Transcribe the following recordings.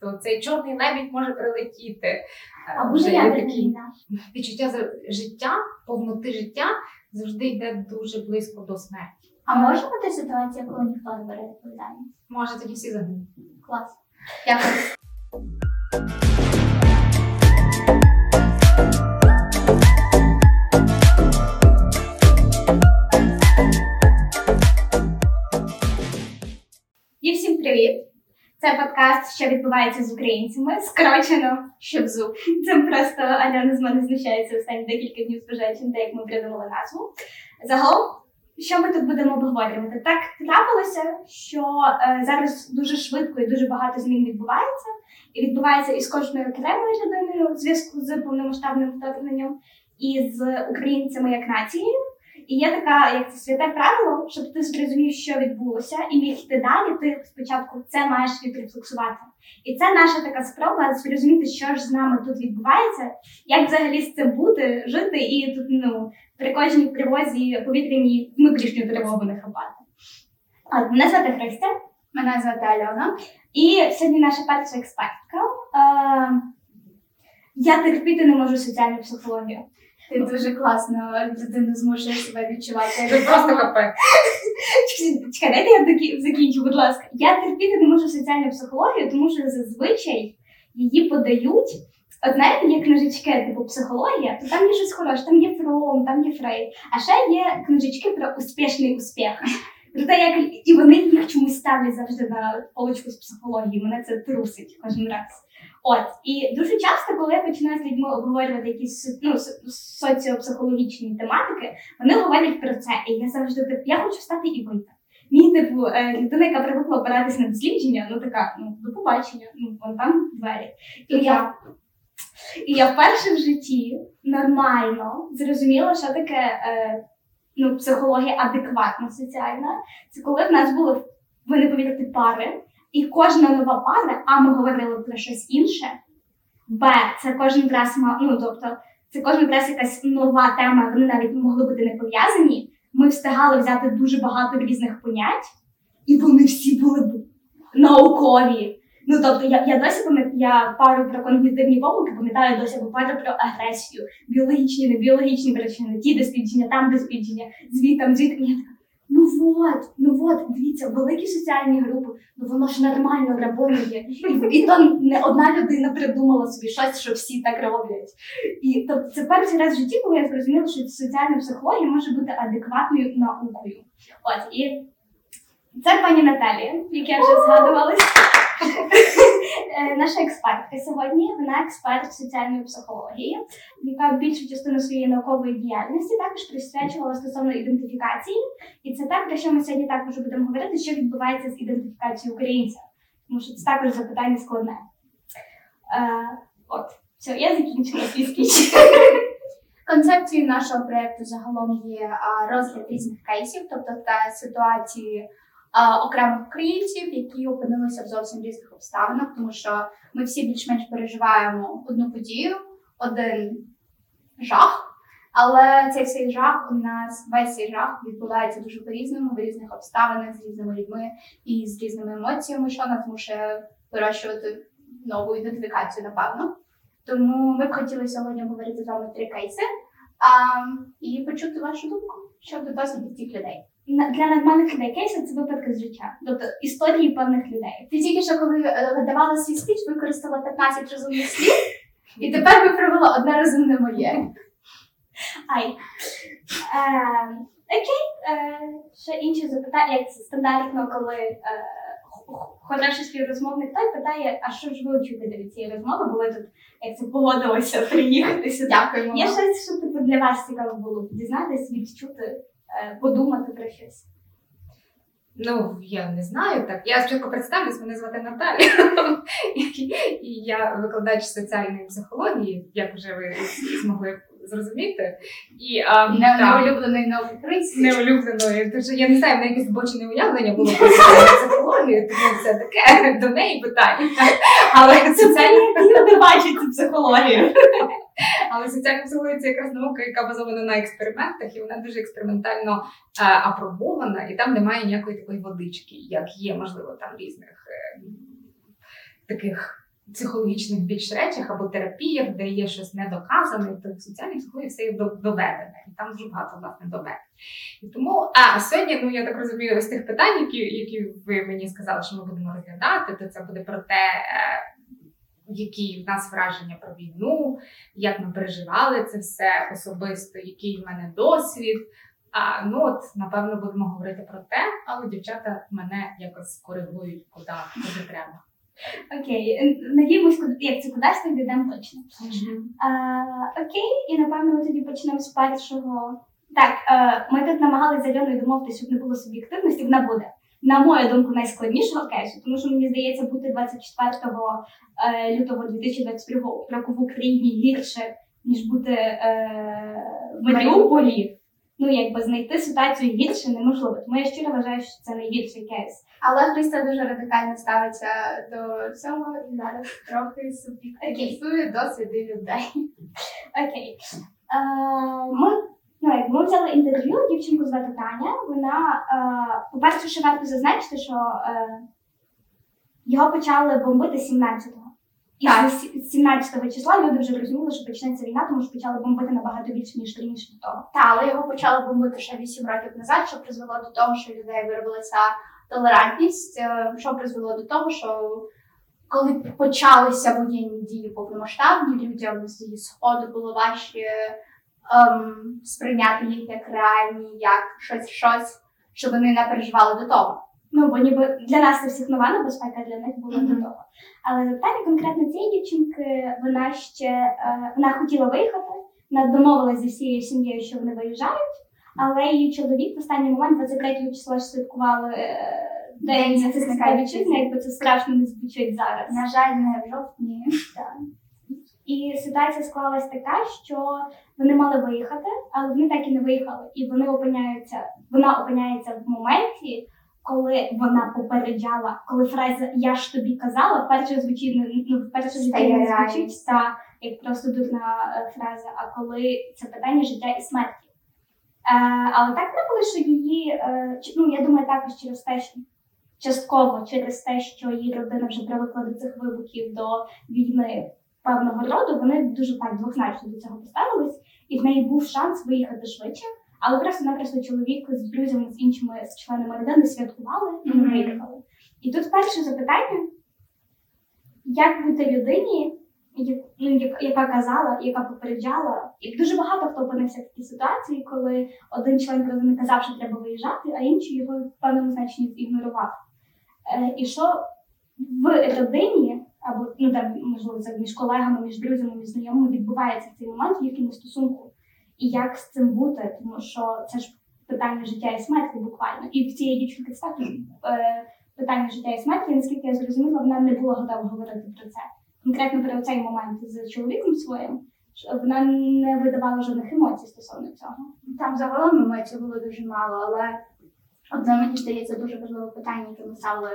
Тобто цей чорний навіть може прилетіти. А Або вже є такі відчуття життя, повноти життя завжди йде дуже близько до смерті. А може бути ситуація, коли ніхто не бере відповідальність? Може тоді всі загинуть. Клас. Дякую. Це подкаст, що відбувається з українцями, скорочено Щебзу. Це просто Альона з мене знущається останні декілька днів зважаючи на те, як ми придумали назву. Загалом, що ми тут будемо обговорювати? Так трапилося, що е, зараз дуже швидко і дуже багато змін відбувається, і відбувається і з кожною окремою людиною в зв'язку з повномасштабним вторгненням, і з українцями як нацією. І є така, як це святе правило, щоб ти зрозумів, що відбулося, і міг йти далі. Ти спочатку це маєш відрефлексувати. І це наша така спроба зрозуміти, що ж з нами тут відбувається, як взагалі з цим бути, жити і тут ну при кожній тривозі повітряній внутрішню тривогу не хапати. От, мене звати Христя. Мене звати Альона. І сьогодні наша перша експертка. Е, я терпіти не можу соціальну психологію. Ти дуже класно людину змушуєш себе відчувати. Це просто капе. Чекай, дайте я закінчу, будь ласка. Я терпіти не можу соціальну психологію, тому що зазвичай її подають. От знаєте, є книжечки, типу психологія, то там є щось хороше, там є Фром, там є Фрейд. А ще є книжечки про успішний успіх. Про те, як і вони їх чомусь ставлять завжди на полочку з психології. Мене це трусить кожен раз. От і дуже часто, коли я починаю з людьми обговорювати якісь ну, соціопсихологічні тематики, вони говорять про це. І я завжди так, я хочу встати і вийти. Мені, типу, е, людина, яка привикла опиратись на дослідження, ну така, ну до побачення, ну вон там двері. І я, і я вперше в житті нормально зрозуміла, що таке е, ну, психологія адекватна соціальна. Це коли в нас були, ви не пари, і кожна нова пара, а ми говорили про щось інше. Б, це кожен раз ну тобто, це кожен раз якась нова тема, вони навіть могли бути не пов'язані. Ми встигали взяти дуже багато різних понять, і вони всі були б наукові. Ну тобто, я, я досі пам'ятаю я пару про когнітивні помилки, пам'ятаю досі або про агресію, біологічні, не біологічні причини, ті дослідження, там дослідження, звітом. І Я така, ну от, ну от, дивіться, великі соціальні групи, ну воно ж нормально работає. І, то не одна людина придумала собі щось, що всі так роблять. І тобто це перший раз в житті, коли я зрозуміла, що соціальна психологія може бути адекватною наукою. От і це пані Наталія, як я вже згадувалась. Е, Наша експертка сьогодні, вона експерт соціальної психології, яка більшу частину своєї наукової діяльності також присвячувала стосовно ідентифікації. І це те, про що ми сьогодні також будемо говорити, що відбувається з ідентифікацією українця. Тому що це також запитання складне. Е, от, все, я закінчила свій спіч. Концепцією нашого проєкту загалом є розгляд різних кейсів, тобто та ситуації окремих українців, які опинилися в зовсім різних обставинах, тому що ми всі більш-менш переживаємо одну подію, один жах. Але цей всей жах у нас весь цей жах відбувається дуже по-різному, в різних обставинах з різними людьми і з різними емоціями, що нас змушує вирощувати нову ідентифікацію, напевно. Тому ми б хотіли сьогодні говорити з вами три кейси а, і почути вашу думку щодо досвіду цих людей. Для нормальних людей кейси це випадки з життя, тобто історії певних людей. Ти тільки що, коли е, видавала свій спіч, використала 15 розумних слів, і тепер ви провела одне розумне моє. Ай. Е, окей. Е, ще інші запитання, як стандартно, коли е, хороший співрозмовник той питає, а що ж ви очікуєте від цієї розмови, бо ви тут як це погодилися приїхати сюди. Дякуємо. Є щось, що типу для вас цікаво було дізнатися, відчути, е, подумати про щось. Ну, я не знаю так. Я спочатку представлюсь, мене звати Наталя. І- І я викладач соціальної психології, як вже ви змогли зрозуміти. І а, Не, так, неулюблений новий приз. неулюбленої. Що я не знаю, в неї якесь збочене уявлення було про психологію, тому це таке до неї питання. Але соціальна, Люди бачать цю психологію. але соціальна психологія це якраз наука, яка базована на експериментах, і вона дуже експериментально е, апробована, і там немає ніякої такої водички, як є, можливо, там різних е, таких психологічних більш речах або терапіях, де є щось недоказане, то в соціальній психології все є доведене, і там дуже багато власне доведень. І тому, а сьогодні, ну я так розумію, з тих питань, які, які ви мені сказали, що ми будемо розглядати, то це буде про те, е, які в нас враження про війну, як ми переживали це все особисто, який в мене досвід. А ну от напевно будемо говорити про те, але дівчата мене якось коригують, куди, куди треба. Окей, надіємось, як це кудись дійдемо точно. А, окей, і напевно ми тоді почнемо з першого. Так, е, ми тут намагалися з Альоною домовитися, щоб не було суб'єктивності. Вона буде, на мою думку, найскладнішого кейсу, тому що мені здається, бути 24 е, лютого 2022 року в Україні гірше, ніж бути е, в Маріуполі. Ну, якби знайти ситуацію гірше неможливо. Тому я щиро вважаю, що це найгірший кейс. Але Христя дуже радикально ставиться до цього і зараз трохи суб'єктивізує досвіди людей. Окей. Ми, ну, як ми взяли інтерв'ю, дівчинку звати Таня. Вона, е, по-перше, ще варто зазначити, що е, його почали бомбити 17-го. Так. з сі- 17 числа люди вже розуміли, що почнеться війна, тому що почали бомбити набагато більше, ніж раніше до того. Та, але його почали бомбити ще 8 років назад, що призвело до того, що людей виробилася толерантність, е, що призвело до того, що коли почалися воєнні дії повномасштабні, людям зі сходу було важче ем, сприйняти їх як реальні, як щось, щось, що вони не переживали до того. Ну, бо ніби для нас це всіх нова небезпека, для них було Мгм. до того. Але питання конкретно цієї дівчинки, вона ще е, вона хотіла виїхати, вона домовилася зі всією сім'єю, що вони виїжджають, але її чоловік в останній момент, 23 числа, святкували е, День захисника вітчизни, якби це страшно не звучить зараз. На жаль, не в жовтні. І ситуація склалась така, що вони мали виїхати, але вони так і не виїхали. І вони опиняються, вона опиняється в моменті, коли вона попереджала, коли фраза Я ж тобі казала, перше звучить ну, житті Стає не звучить та як просто дурна е, фраза, а коли це питання життя і смерті. Е, але так трапилося, що її, е, ну я думаю, також через те, що частково через те, що її родина вже привикла до цих вибухів, до війни певного роду, вони дуже так двозначно до цього поставились, і в неї був шанс виїхати швидше. Але просто-напросто чоловік з друзями, з іншими з членами родини святкували і не Мгм. виїхали. І тут перше запитання: як бути людині, ну, яка казала, яка попереджала, і дуже багато хто опинився в такій ситуації, коли один член родини казав, що треба виїжджати, а інший його в певному значенні ігнорував. Е, і що в родині, або ну там можливо це між колегами, між друзями, між знайомими відбувається в цей момент в їхньому стосунку. І як з цим бути, тому що це ж питання життя і смерті буквально. І в цієї дівчинки це також е, питання життя і смерті. І наскільки я зрозуміла, вона не була готова говорити про це. Конкретно про цей момент з чоловіком своїм, вона не видавала жодних емоцій стосовно цього. Там загалом емоцій було дуже мало, але одне мені здається дуже важливе питання, яке ми ставили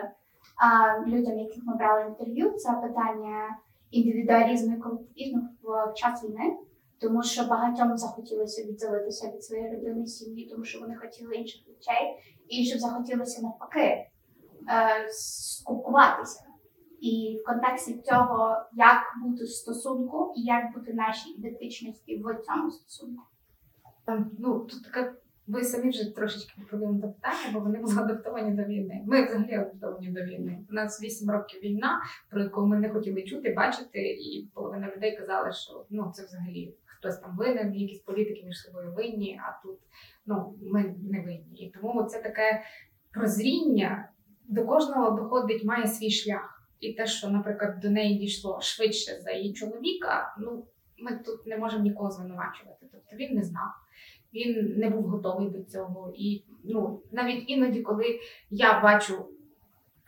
а, людям, яких ми брали інтерв'ю, це питання індивідуалізму і колективізму в час війни. Тому що багатьом захотілося відділитися від своєї родини, сім'ї, тому що вони хотіли інших речей, і щоб захотілося навпаки е, скупкуватися. І в контексті цього, як бути в стосунку і як бути нашій ідентичності в цьому стосунку. Ну, тут така, ви самі вже трошечки відповіли на питання, бо вони були адаптовані до війни. Ми взагалі адаптовані до війни. У нас 8 років війна, про яку ми не хотіли чути, бачити, і половина людей казали, що ну це взагалі хтось там винен, якісь політики між собою винні, а тут ну ми не винні. І тому це таке прозріння до кожного доходить, має свій шлях. І те, що, наприклад, до неї дійшло швидше за її чоловіка, ну ми тут не можемо нікого звинувачувати. Тобто він не знав, він не був готовий до цього. І ну навіть іноді, коли я бачу,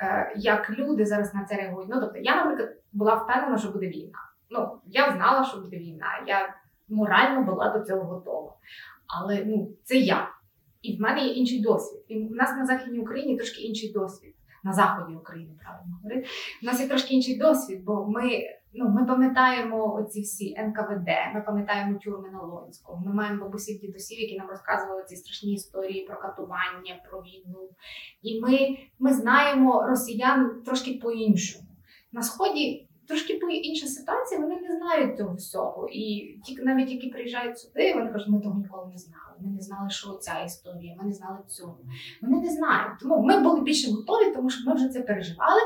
е, як люди зараз на це реагують. Ну тобто, я, наприклад, була впевнена, що буде війна. Ну я знала, що буде війна. Я морально була до цього готова. Але ну це я. І в мене є інший досвід. І в нас на західній Україні трошки інший досвід. На заході України, правильно говорити. У нас є трошки інший досвід, бо ми, ну, ми пам'ятаємо оці всі НКВД, ми пам'ятаємо тюрми на Луганську, ми маємо бабусів дідусів, які нам розказували ці страшні історії про катування, про війну. І ми, ми знаємо росіян трошки по-іншому. На сході трошки інша ситуація, вони не знають цього всього. І ті, навіть які приїжджають сюди, вони кажуть, ми того ніколи не знали. Ми не знали, що ця історія, ми не знали цього. Вони не знають. Тому ми були більше готові, тому що ми вже це переживали.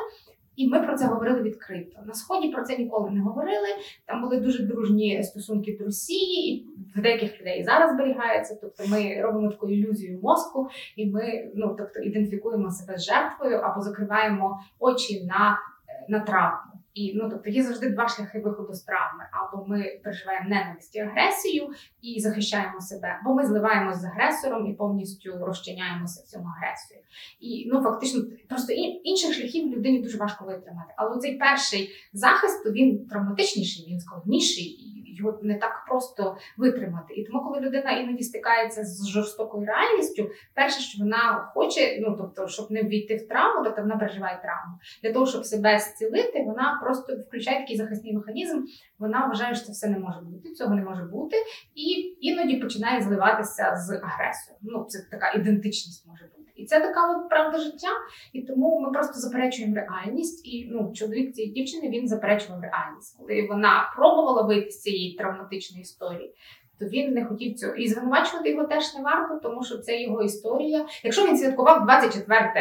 І ми про це говорили відкрито. На сході про це ніколи не говорили. Там були дуже дружні стосунки до Росії, і в деяких людей зараз зберігається. Тобто ми робимо таку ілюзію мозку, і ми ну тобто ідентифікуємо себе з жертвою або закриваємо очі на, е, на травму. І ну тобто є завжди два шляхи виходу з травми: або ми переживаємо ненависть і агресію і захищаємо себе, або ми зливаємося з агресором і повністю розчиняємося в цьому агресію. І ну фактично просто інших шляхів людині дуже важко витримати. Але цей перший захист він травматичніший, він складніший, і його не так просто витримати. І тому, коли людина іноді стикається з жорстокою реальністю, перше, що вона хоче, ну тобто, щоб не ввійти в травму, тобто вона переживає травму. Для того, щоб себе зцілити, вона просто включає такий захисний механізм. Вона вважає, що це все не може бути, цього не може бути, і іноді починає зливатися з агресором. Ну, це така ідентичність може бути. І це така правда життя. І тому ми просто заперечуємо реальність. І ну, чоловік цієї дівчини він заперечував реальність. Коли вона пробувала вийти з цієї травматичної історії, то він не хотів цього. І звинувачувати його теж не варто, тому що це його історія. Якщо він святкував 24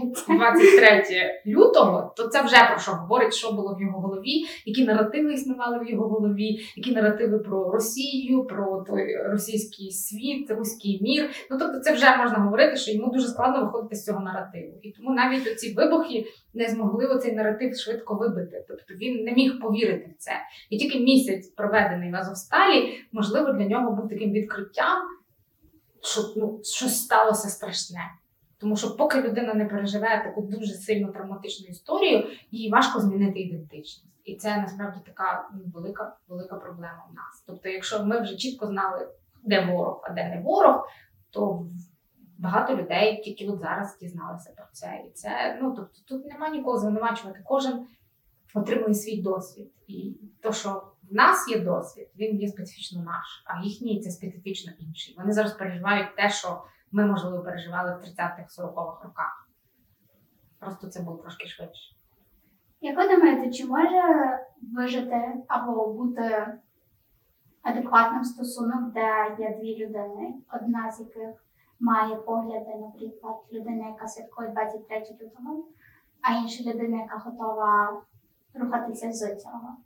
23 лютого, то це вже про що говорить, що було в його голові, які наративи існували в його голові, які наративи про Росію, про той російський світ, руський мір. Ну тобто, це вже можна говорити, що йому дуже складно виходити з цього наративу. І тому навіть оці вибухи не змогли оцей наратив швидко вибити. Тобто він не міг повірити в це. І тільки місяць, проведений в Азовсталі, можливо, для нього був таким відкриттям, що ну, щось сталося страшне. Тому що поки людина не переживе таку дуже сильну травматичну історію, їй важко змінити ідентичність. І це насправді така ну, велика, велика проблема в нас. Тобто, якщо ми вже чітко знали, де ворог, а де не ворог, то багато людей тільки от зараз дізналися про це. І це ну тобто тут нема нікого звинувачувати. Кожен отримує свій досвід. І то, що в нас є досвід, він є специфічно наш, а їхній це специфічно інший. Вони зараз переживають те, що ми, можливо, переживали в 30-х, 40-х роках. Просто це було трошки швидше. Як ви думаєте, чи може вижити або бути адекватним стосунок, де є дві людини, одна з яких має погляди, наприклад, людина, яка святкує 23 лютого, а інша людина, яка готова рухатися з цього?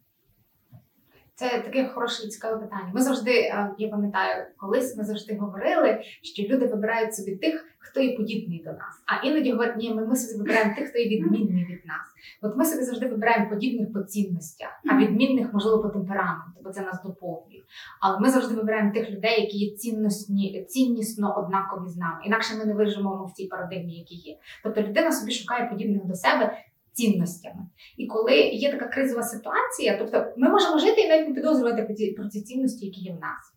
Це таке хороше і цікаве питання. Ми завжди, е, я пам'ятаю, колись ми завжди говорили, що люди вибирають собі тих, хто є подібний до нас. А іноді говорять, ні, ми, ми собі вибираємо тих, хто є відмінний від нас. От ми собі завжди вибираємо подібних по цінностях, а відмінних, можливо, по темпераменту, бо це нас доповнює. Але ми завжди вибираємо тих людей, які є цінностні, ціннісно однакові з нами. Інакше ми не виживемо в цій парадигмі, які є. Тобто людина собі шукає подібних до себе. Цінностями, і коли є така кризова ситуація, тобто ми можемо жити і навіть не підозрювати про ці, цінності, які є в нас.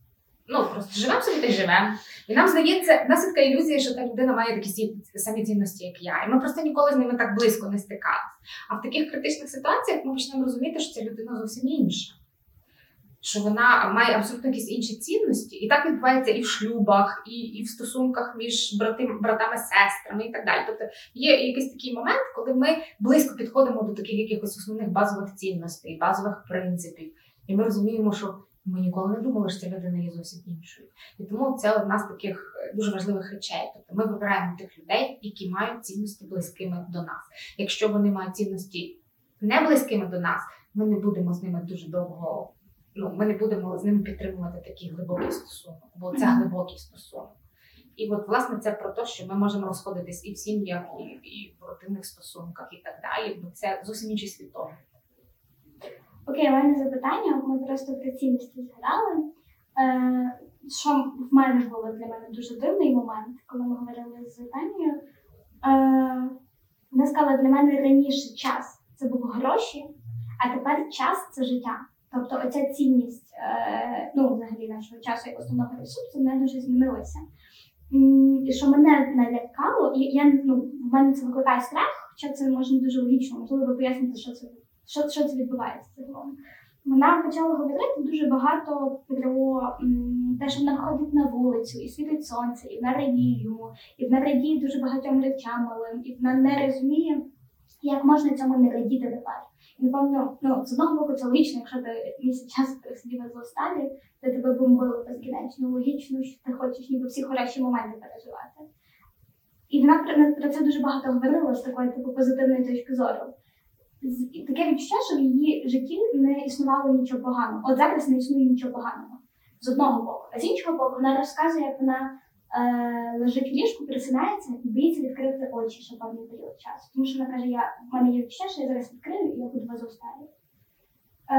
Ну просто живемо собі та й живемо. І нам здається, в нас є така ілюзія, що та людина має такі самі цінності, як я. І ми просто ніколи з ними так близько не стикалися. А в таких критичних ситуаціях ми почнемо розуміти, що ця людина зовсім інша. Що вона має абсолютно якісь інші цінності, і так відбувається і в шлюбах, і, і в стосунках між брати, братами, сестрами і так далі. Тобто є якийсь такий момент, коли ми близько підходимо до таких якихось основних базових цінностей, базових принципів, і ми розуміємо, що ми ніколи не думали, що ця людина є зовсім іншою. І тому це одна з таких е, дуже важливих речей. Тобто ми вибираємо тих людей, які мають цінності близькими до нас. Якщо вони мають цінності не близькими до нас, ми не будемо з ними дуже довго. Ну, ми не будемо з ними підтримувати такий глибокий стосунок, бо це глибокий стосунок. І от власне це про те, що ми можемо розходитись і в сім'ях, і, і в родинних стосунках, і так далі. Бо це зовсім інший світогляд. Окей, у мене запитання. Ми просто про цінності згадали. Е, що в мене було для мене дуже дивний момент, коли ми говорили з Танею. Е, вона сказала, для мене раніше час це був гроші, а тепер час це життя. Тобто оця цінність е, ну, взагалі нашого часу як основного ресурсу вона дуже змінилася. І що мене налякало, і я ну, в мене це викликає страх, хоча це може не дуже логічно, можливо, ви поясните, що це що, що це відбувається загалом. Вона почала говорити дуже багато про те, що вона виходить на вулицю і світить сонце, і вона радіє йому, і вона радіє дуже багатьом речам малим, і вона не розуміє, як можна цьому не радіти тепер. Напевно, ну, з одного боку, це логічно, якщо ти місяць часу сидів в Злосталі, де тебе бомбили безкінечно, логічно, що ти хочеш ніби всі хороші моменти переживати. І вона про, це дуже багато говорила з такої типу позитивної точки зору. Таке відчуття, що в її житті не існувало нічого поганого. От зараз не існує нічого поганого з одного боку. А з іншого боку, вона розказує, як вона лежить в ліжку, присинається і боїться відкрити очі ще певний період часу. Тому що вона каже, я, в мене є відчуття, що я зараз відкрию і я буду в Азовсталі. Е,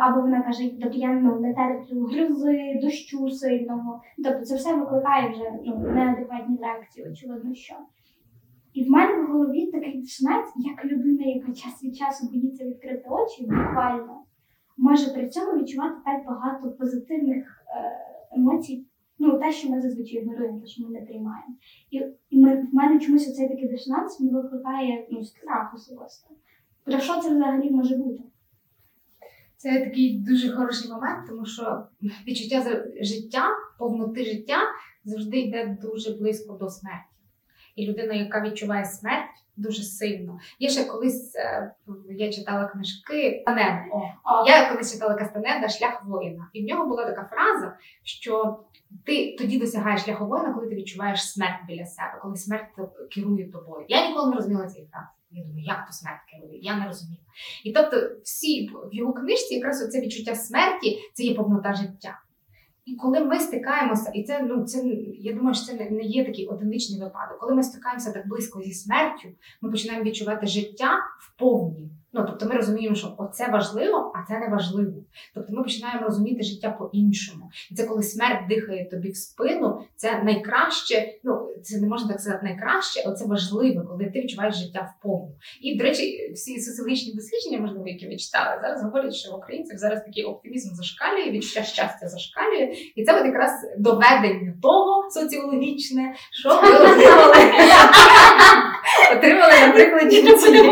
або вона каже, тобто я ну, не терплю грози, дощу сильного. Тобто це все викликає вже ну, неадекватні реакції, очевидно, що. І в мене в голові такий смерть, як людина, яка час від часу боїться відкрити очі, буквально може при цьому відчувати так багато позитивних е, емоцій. Ну, те, що ми зазвичай ігноруємо, те, що ми не приймаємо. І, і ми, в мене чомусь оцей такий дисонанс він викликає ну, страх особисто. Про що це взагалі може бути? Це такий дуже хороший момент, тому що відчуття життя, повноти життя завжди йде дуже близько до смерті. І людина, яка відчуває смерть дуже сильно. Я ще колись е, я читала книжки Кастанеда. Я колись читала Кастанеда Шлях воїна. І в нього була така фраза, що ти тоді досягаєш шляху воїна, коли ти відчуваєш смерть біля себе, коли смерть керує тобою. Я ніколи не розуміла цієї фрази. Я думаю, як то смерть керує? Я не розумію. І тобто, всі в його книжці якраз це відчуття смерті це є повнота життя. І коли ми стикаємося, і це ну це я думаю, що це не, є такий одиничний випадок. Коли ми стикаємося так близько зі смертю, ми починаємо відчувати життя в повні. Ну тобто ми розуміємо, що оце важливо, а це не важливо. Тобто ми починаємо розуміти життя по-іншому. І це коли смерть дихає тобі в спину, це найкраще. Ну це не можна так сказати найкраще, але це важливе, коли ти відчуваєш життя в повну. І, до речі, всі соціологічні дослідження, можливо, які ви читали, зараз говорять, що в українців зараз такий оптимізм зашкалює, відчуття щастя зашкалює. І це от якраз доведення того соціологічне, що ви отримали, отримали на прикладі дівчини.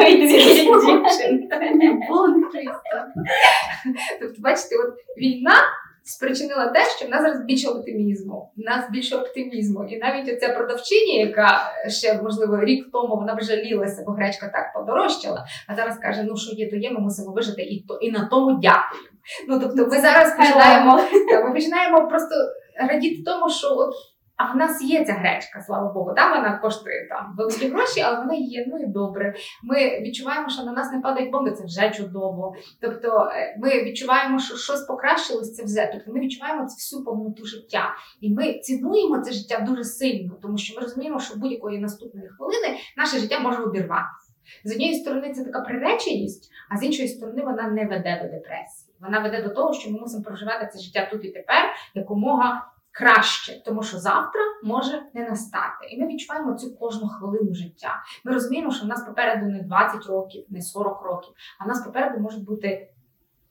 Тобто, бачите, от війна спричинила те, що в нас зараз більше оптимізму. В нас більше оптимізму. І навіть оця продавчиня, яка ще, можливо, рік тому вона вже жалілася, бо гречка так подорожчала, а зараз каже: ну що є, то є, ми мусимо вижити, і то і на тому дякую. Ну тобто, ми зараз починаємо, ми починаємо просто радіти тому, що от. А в нас є ця гречка, слава Богу. Там вона коштує там великі гроші, але вона є, ну і добре. Ми відчуваємо, що на нас не падають бомби, це вже чудово. Тобто е, ми відчуваємо, що щось покращилось, це вже. Тобто ми відчуваємо цю всю повноту життя. І ми цінуємо це життя дуже сильно, тому що ми розуміємо, що будь-якої наступної хвилини наше життя може обірватися. З однієї сторони, це така приреченість, а з іншої сторони, вона не веде до депресії. Вона веде до того, що ми мусимо проживати це життя тут і тепер якомога краще, тому що завтра може не настати. І ми відчуваємо цю кожну хвилину життя. Ми розуміємо, що в нас попереду не 20 років, не 40 років, а в нас попереду може бути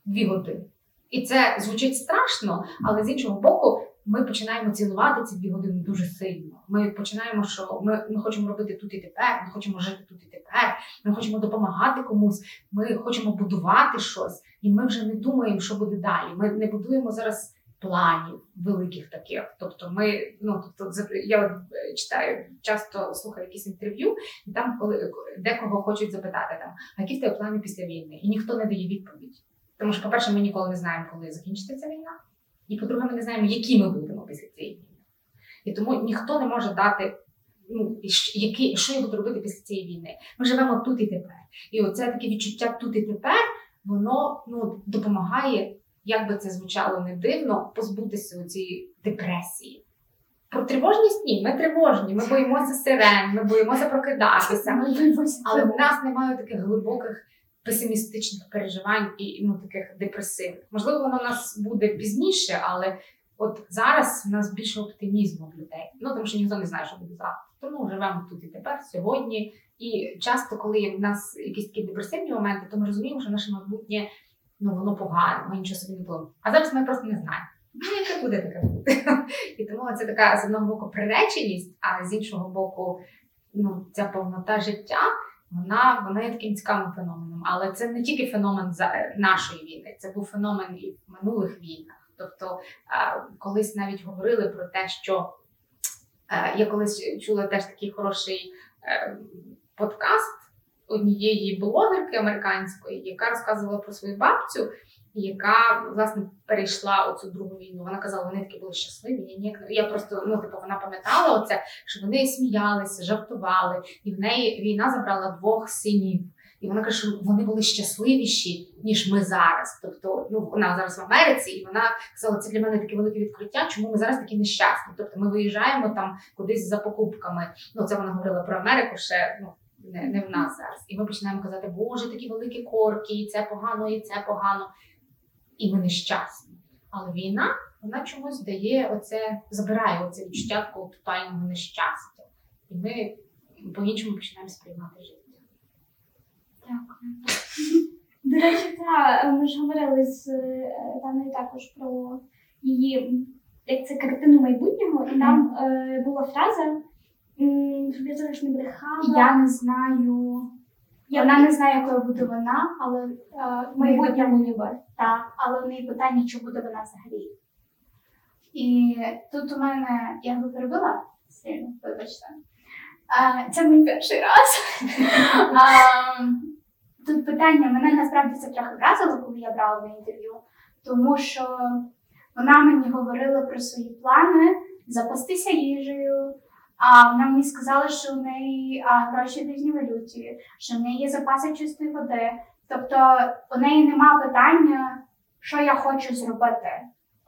2 години. І це звучить страшно, але з іншого боку, ми починаємо цінувати ці дві години дуже сильно. Ми починаємо, що ми, ми хочемо робити тут і тепер, ми хочемо жити тут і тепер, ми хочемо допомагати комусь, ми хочемо будувати щось, і ми вже не думаємо, що буде далі. Ми не будуємо зараз планів великих таких. Тобто, ми ну тобто, я е, читаю, часто слухаю якісь інтерв'ю, і там, коли декого хочуть запитати там, які в тебе плани після війни, і ніхто не дає відповідь. Тому що, по-перше, ми ніколи не знаємо, коли закінчиться ця війна. І по-друге, ми не знаємо, які ми будемо після цієї війни. І тому ніхто не може дати, ну, які, що я буду робити після цієї війни. Ми живемо тут і тепер. І оце таке відчуття тут і тепер, воно ну, допомагає, як би це звучало не дивно, позбутися у цієї депресії. Про тривожність ні, ми тривожні, ми боїмося сирен, ми боїмося прокидатися. Але в нас немає таких глибоких песимістичних переживань і ну таких депресивних. Можливо, воно в нас буде пізніше, але от зараз в нас більше оптимізму в людей. Ну тому що ніхто не знає, що буде завтра. Тому живемо тут і тепер, сьогодні. І часто, коли в нас якісь такі депресивні моменти, то ми розуміємо, що наше майбутнє ну воно погане, ми нічого собі не плануємо. А зараз ми просто не знаємо. Ну, яке буде таке буде. І тому це така з одного боку приреченість, а з іншого боку, ну ця повнота життя вона, вона є таким цікавим феноменом. Але це не тільки феномен нашої війни, це був феномен і в минулих війнах. Тобто колись навіть говорили про те, що е, я колись чула теж такий хороший е, подкаст однієї блогерки американської, яка розказувала про свою бабцю, яка власне перейшла оцю другу війну. Вона казала, вони такі були щасливі. Я ніяк я просто ну типу, вона пам'ятала оце, що вони сміялися, жартували, і в неї війна забрала двох синів. І вона каже, що вони були щасливіші, ніж ми зараз. Тобто, ну вона зараз в Америці, і вона сказала, це для мене таке велике відкриття, чому ми зараз такі нещасні. Тобто ми виїжджаємо там кудись за покупками. Ну це вона говорила про Америку ще ну не, не в нас зараз. І ми починаємо казати, Боже, такі великі корки, і це погано, і це погано. І ми нещасні. Але війна вона чомусь дає оце, забирає оце відчуття такого тотального нещастя. І ми по-іншому починаємо сприймати життя. Дякую. До речі, та ми ж говорили з е, Таною також про її як це картину майбутнього, і там е, була фраза, щоб я зараз не брехала. Я не знаю. Я Вона не знає, якою буде вона, але е, в майбутньому ніби. Так, але в неї питання, чи буде вона взагалі. І тут у мене, я би перебила сильно, вибачте. А, це мій перший раз. а, тут питання, мене насправді це трохи вразило, коли я брала на інтерв'ю, тому що вона мені говорила про свої плани запастися їжею. А вона мені сказала, що в неї а, гроші в різній валюті, що в неї є запаси чистої води. Тобто у неї нема питання, що я хочу зробити.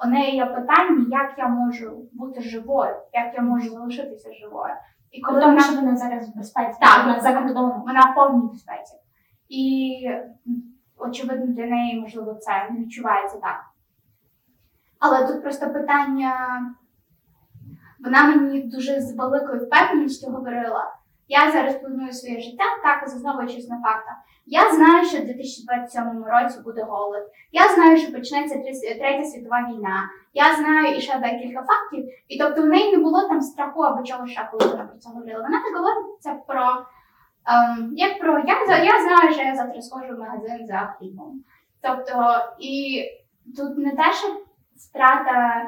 У неї є питання, як я можу бути живою, як я можу залишитися живою. І коли Тому вона що вона зараз в безпеці, Так, вона вона- за кордоном. вона в повній безпеці. І очевидно для неї, можливо, це не відчувається так. Але тут просто питання, вона мені дуже з великою впевненістю говорила. Я зараз планую своє життя, так засновуючись на фактах. Я знаю, що в 2027 році буде голод. Я знаю, що почнеться третя світова війна. Я знаю і ще декілька фактів. І тобто в неї не було там страху або чого ще, коли вона про це говорила. Вона так говорить це про ем, як про я, я знаю, що я завтра схожу в магазин за хлібом. Тобто, і тут не те, що втрата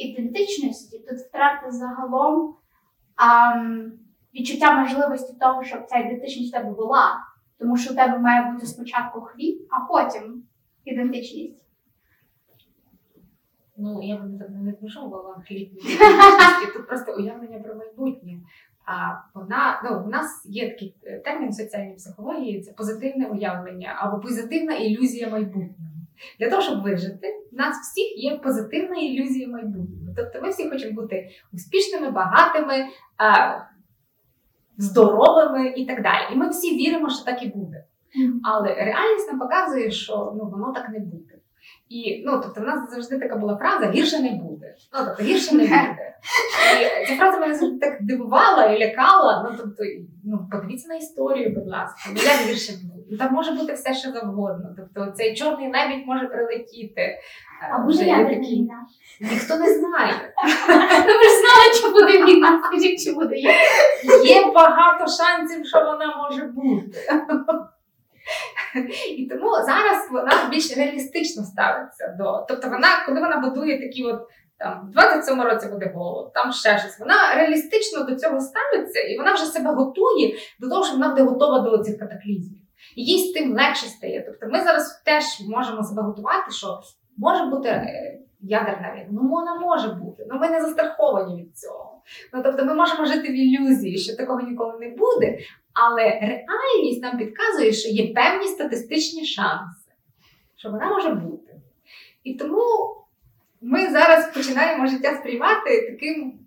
ідентичності, тут втрата загалом ем, відчуття можливості того, щоб ця ідентичність в тебе була. Тому що у тебе має бути спочатку хліб, а потім ідентичність. Ну, я б так не вмішовувала вам хліб ідентичності, тут просто уявлення про майбутнє. А вона, ну, в нас є такий е, термін в соціальній психології, це позитивне уявлення або позитивна ілюзія майбутнього. Для того, щоб вижити, нас всіх є позитивна ілюзія майбутнього. Тобто ми всі хочемо бути успішними, багатими, здоровими і так далі. І ми всі віримо, що так і буде. Але реальність нам показує, що ну воно так не буде. І ну тобто, в нас завжди така була фраза гірше не буде. Ну тобто гірше не буде. І ця фраза мене завжди так дивувала і лякала. Ну тобто, ну подивіться на історію, будь ласка, ну як гірше не буде. Ну, Там може бути все, що завгодно. Тобто цей чорний лебідь може прилетіти. А вже ядерна такі-. Ніхто не знає. Ну ви ж знали, що буде війна, скажіть, чи буде є. Є багато шансів, що вона може бути. І тому зараз вона більш реалістично ставиться до. Тобто, вона, коли вона будує такі от там в 27 році буде голод, там ще щось, вона реалістично до цього ставиться, і вона вже себе готує до того, що вона буде готова до цих катаклізмів. І їй з тим легше стає. Тобто, ми зараз теж можемо себе готувати, що може бути е, ядерна війна. Ну, вона може бути. Ну, ми не застраховані від цього. Ну, тобто ми можемо жити в ілюзії, що такого ніколи не буде, але реальність нам підказує, що є певні статистичні шанси, що вона може бути. І тому ми зараз починаємо життя сприймати таким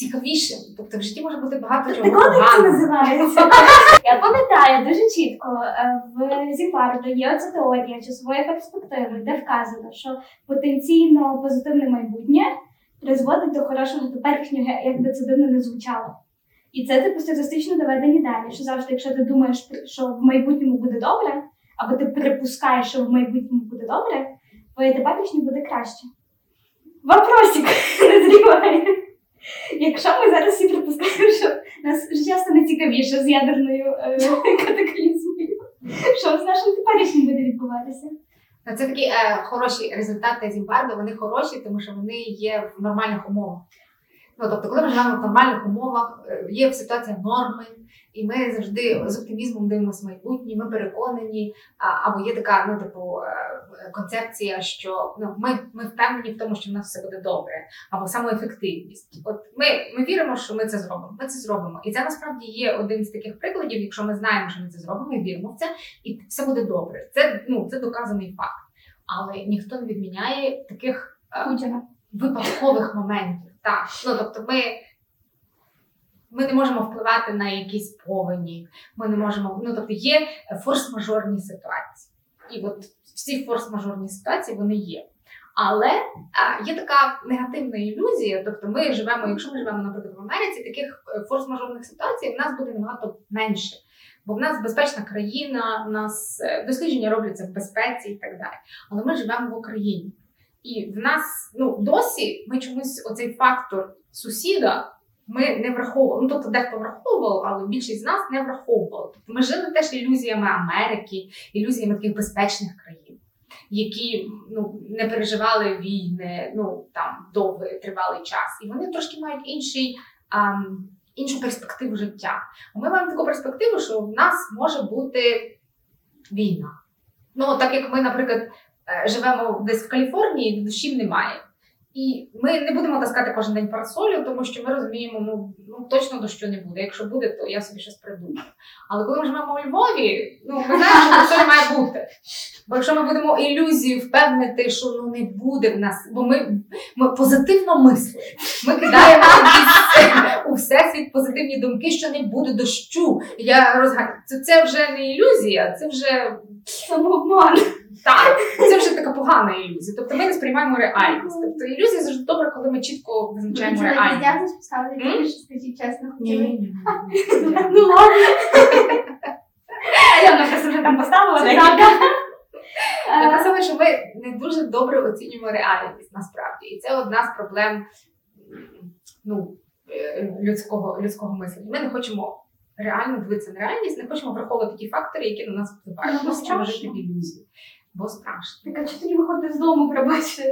цікавішим. Тобто в житті може бути багато чого. Це називається. Я пам'ятаю дуже чітко е, в Зіпардо є оця теорія часової перспективи, де вказано, що потенційно позитивне майбутнє призводить до хорошого теперішнього, як би це дивно не звучало. І це типу статистично доведені дані, що завжди, якщо ти думаєш, що в майбутньому буде добре, або ти припускаєш, що в майбутньому буде добре, твоє теперішнє буде краще. Вопросик назріває. Якщо ми зараз всі припускаємо, що нас життя стане цікавіше з ядерною е, катаклізмою, що з нашим теперішнім буде відбуватися? Ну, Це такі е, хороші результати Зімбардо, вони хороші, тому що вони є в нормальних умовах. Ну тобто, коли ми живемо в нормальних умовах, е, є ситуація норми, і ми завжди з оптимізмом дивимося майбутнє, ми переконані, або є така ну, типу, е, концепція, що ну, ми, ми впевнені в тому, що в нас все буде добре, або самоефективність. От ми, ми віримо, що ми це зробимо. Ми це зробимо. І це насправді є один з таких прикладів. Якщо ми знаємо, що ми це зробимо, ми віримо в це, і все буде добре. Це ну це доказаний факт. Але ніхто не відміняє таких е, Путіна. випадкових моментів. Так, ну тобто ми, ми не можемо впливати на якісь повені, ми не можемо. Ну тобто є форс-мажорні ситуації. І от всі форс-мажорні ситуації вони є. Але а, є така негативна ілюзія. Тобто, ми живемо, якщо ми живемо, наприклад, в Америці, таких е, форс-мажорних ситуацій в нас буде набагато менше. Бо в нас безпечна країна, в нас е, дослідження робляться в безпеці і так далі. Але ми живемо в Україні. І в нас ну досі ми чомусь оцей фактор сусіда ми не враховували. Ну тобто дехто враховував, але більшість з нас не враховували. Тобто ми жили теж ілюзіями Америки, ілюзіями таких безпечних країн, які ну не переживали війни, ну там довгий тривалий час, і вони трошки мають інший. ам, Іншу перспективу життя. Ми маємо таку перспективу, що в нас може бути війна. Ну, так як ми, наприклад, живемо десь в Каліфорнії, душів немає. І ми не будемо таскати кожен день парасолю, тому що ми розуміємо, ну, ну точно дощу не буде. Якщо буде, то я собі щось придумаю. Але коли ми живемо у Львові, ну ми знаємо, що не має бути. Бо якщо ми будемо ілюзію впевнити, що ну не буде в нас, бо ми, ми позитивно мислимо. Ми кидаємо у всесвіт позитивні думки, що не буде дощу. Я розганяю. Це, це вже не ілюзія, це вже Самообман. Так, це вже така погана ілюзія. Тобто ми не сприймаємо реальність. Тобто ілюзія завжди добре, коли ми чітко визначаємо реальність. скажіть чесно, хотіли. Ну ладно. Альона просто вже там поставила. Я казала, що ми не дуже добре оцінюємо реальність насправді. І це одна з проблем ну, е, людського, людського мислення. Ми не хочемо реально дивитися на реальність, не хочемо враховувати ті фактори, які на нас впливають. Ну, Ми хочемо жити в ілюзії. Бо страшно. Така, чого ти не виходиш з дому, пробачте,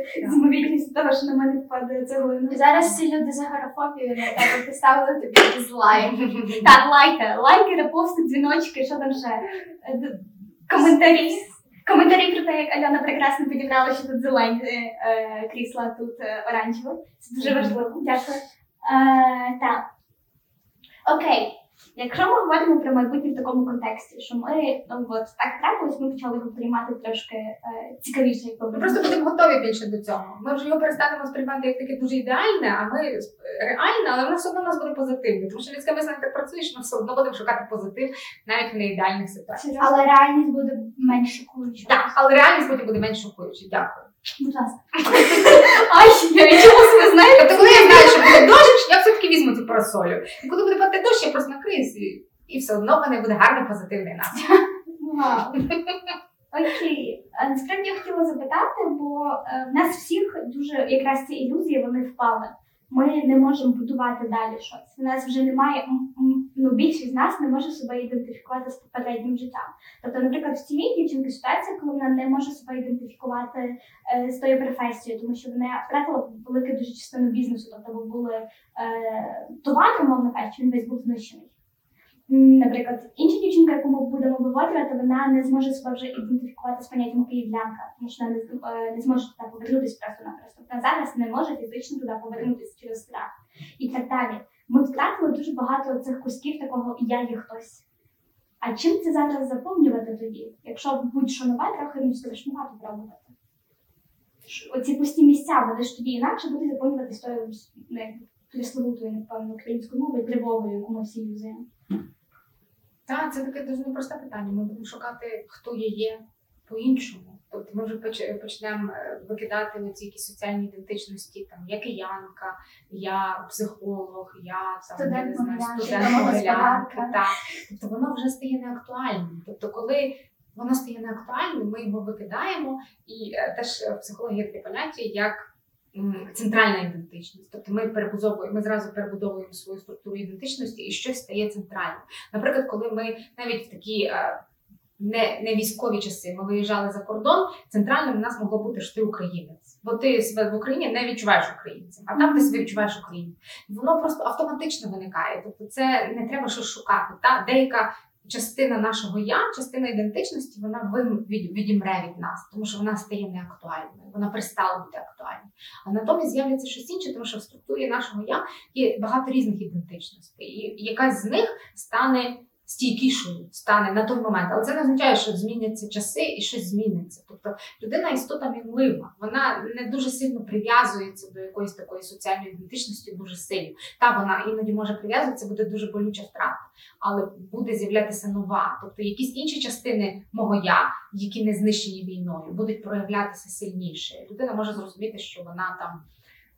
з того, що на мене впаде цеглина. Зараз всі люди за горофобію поставили тобі дизлайк. Так, лайки, лайки, репости, дзвіночки, що там ще? Е, Коментарі. Коментарі про те, як Альона прекрасно підібрала, що тут зелені е, крісла, тут е, оранжеве. Це дуже важливо. Дякую. Е, так. Окей. Якщо ми говоримо про майбутнє в такому контексті, що ми ну, от так трапилось, ми почали його приймати трошки е, цікавіше, як Ми просто будемо готові більше до цього. Ми вже його перестанемо сприймати як таке дуже ідеальне, а ми е, реальне, але воно все одно в нас буде позитивне. Тому що людське мислення так працює, що ми все одно будемо шукати позитив навіть в неідеальних ситуаціях. Але реальність буде менш шокуючою. Так, але реальність буде менш шокуючою. Дякую. Будь ласка. Ай, я чомусь ви знаєте. Тобто, коли я знаю, що буде дощ, я все-таки візьму цю парасолю. І коли буде падати дощ, я просто накриюсь, і, і все одно в мене буде гарний позитивний настрій. Вау. Окей. Насправді я хотіла запитати, бо е, в нас всіх дуже якраз ці ілюзії вони впали. Ми не можемо будувати далі щось. У нас вже немає ну більшість з нас не може себе ідентифікувати з попереднім життям. Тобто, наприклад, в цій дівчинки ситуація, коли вона не може себе ідентифікувати е, з тою професією, тому що вона втратила велику дуже частину бізнесу, тобто були е, товари, умовно кажучи, він весь був знищений. Наприклад, інша дівчинка, яку ми будемо виводити, вона не зможе себе вже ідентифікувати з поняттям київлянка, тому що вона не, е, зможе туди повернутися просто-напросто. Вона зараз не може фізично туди повернутися через страх і так далі. Ми втратили дуже багато цих кусків такого я є хтось. А чим це зараз заповнювати тоді? Якщо будь-що нове, трохи ну, страшнувато пробувати. Оці пусті місця, вони ж тоді інакше будуть заповнюватися тою присловутою, напевно, українською мовою, тривогою, яку ми всі юзаємо. Так, це таке дуже непросте питання. Ми будемо шукати, хто я є по-іншому. Тобто ми вже почнемо е, викидати оці якісь соціальні ідентичності, там я киянка, я психолог, я там я не знаю, студент. Так. Тобто воно вже стає неактуальним. Тобто, коли воно стає неактуальним, ми його викидаємо, і е, теж е, в психології є таке поняття як. Центральна ідентичність, тобто ми перебудовуємо, ми зразу перебудовуємо свою структуру ідентичності, і щось стає центральним. Наприклад, коли ми навіть в такі е, не, не військові часи. Ми виїжджали за кордон. Центральним у нас могло бути, що ти українець, бо ти себе в Україні не відчуваєш українцем, а там ти себе відчуваєш українцем. Воно просто автоматично виникає. Тобто, це не треба щось шукати. Та деяка частина нашого я, частина ідентичності, вона відімре від нас, тому що вона стає неактуальною, вона перестала бути актуальною. А натомість з'являється щось інше, тому що в структурі нашого я є багато різних ідентичностей, і якась з них стане стійкішою, стане на той момент. Але це не означає, що зміняться часи і щось зміниться. Тобто людина істота мінлива, вона не дуже сильно прив'язується до якоїсь такої соціальної ідентичності дуже сильно. Та вона іноді може прив'язуватися, буде дуже болюча втрата, але буде з'являтися нова. Тобто якісь інші частини мого я, які не знищені війною, будуть проявлятися сильніше. Людина може зрозуміти, що вона там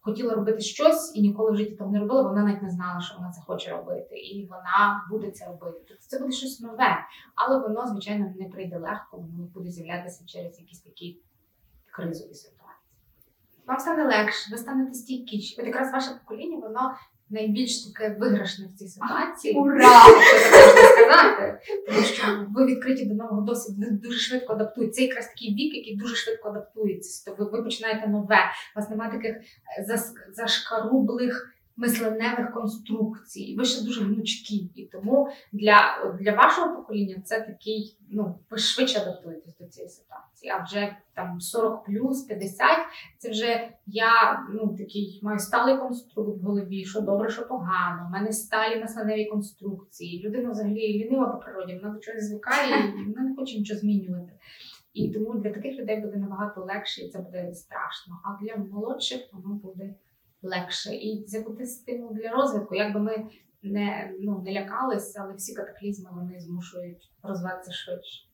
хотіла робити щось і ніколи в житті того не робила, вона навіть не знала, що вона це хоче робити, і вона буде це робити. Тобто це буде щось нове, але воно, звичайно, не прийде легко, воно буде з'являтися через якісь такі кризові ситуації. Вам стане легше, ви станете стійкіші. От якраз ваше покоління, воно найбільш таке виграшне в цій ситуації. Ура! Сказати, тому що ви відкриті до нового досвіду, ви дуже швидко адаптуєтесь. Це якраз такий вік, який дуже швидко адаптується. Тобто ви, ви починаєте нове. У вас немає таких зашкарублих мисленневих конструкцій. Ви ще дуже гнучкі. І тому для, для вашого покоління це такий, ну, ви швидше адаптуєтесь до цієї ситуації. А вже там 40 плюс, 50, це вже я ну, такий маю сталий конструкт в голові, що добре, що погано. У мене сталі мисленеві конструкції. Людина взагалі лінива по природі, вона до чогось звикає і вона не хоче нічого змінювати. І тому для таких людей буде набагато легше, і це буде страшно. А для молодших воно буде легше. І це стимул для розвитку. Якби ми не, ну, не лякалися, але всі катаклізми вони змушують розвиватися швидше.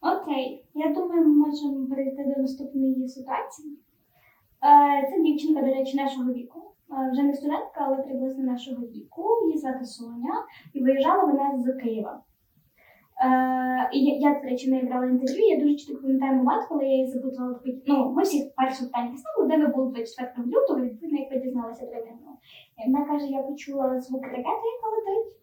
Окей, я думаю, ми можемо перейти до наступної ситуації. Е, Це дівчинка, до речі, нашого віку. Е, Вже не студентка, але приблизно нашого віку. Її звати Соня, і виїжджала вона з Києва. Е, я, до речі, в неї брала інтерв'ю. Я дуже чітко пам'ятаю момент, коли я її запитувала, такі, ну, ми всі перше питання ставили, де ви були 24 лютого, відповідно, як ви дізналися три дні. І вона каже, я почула звук ракети, яка летить.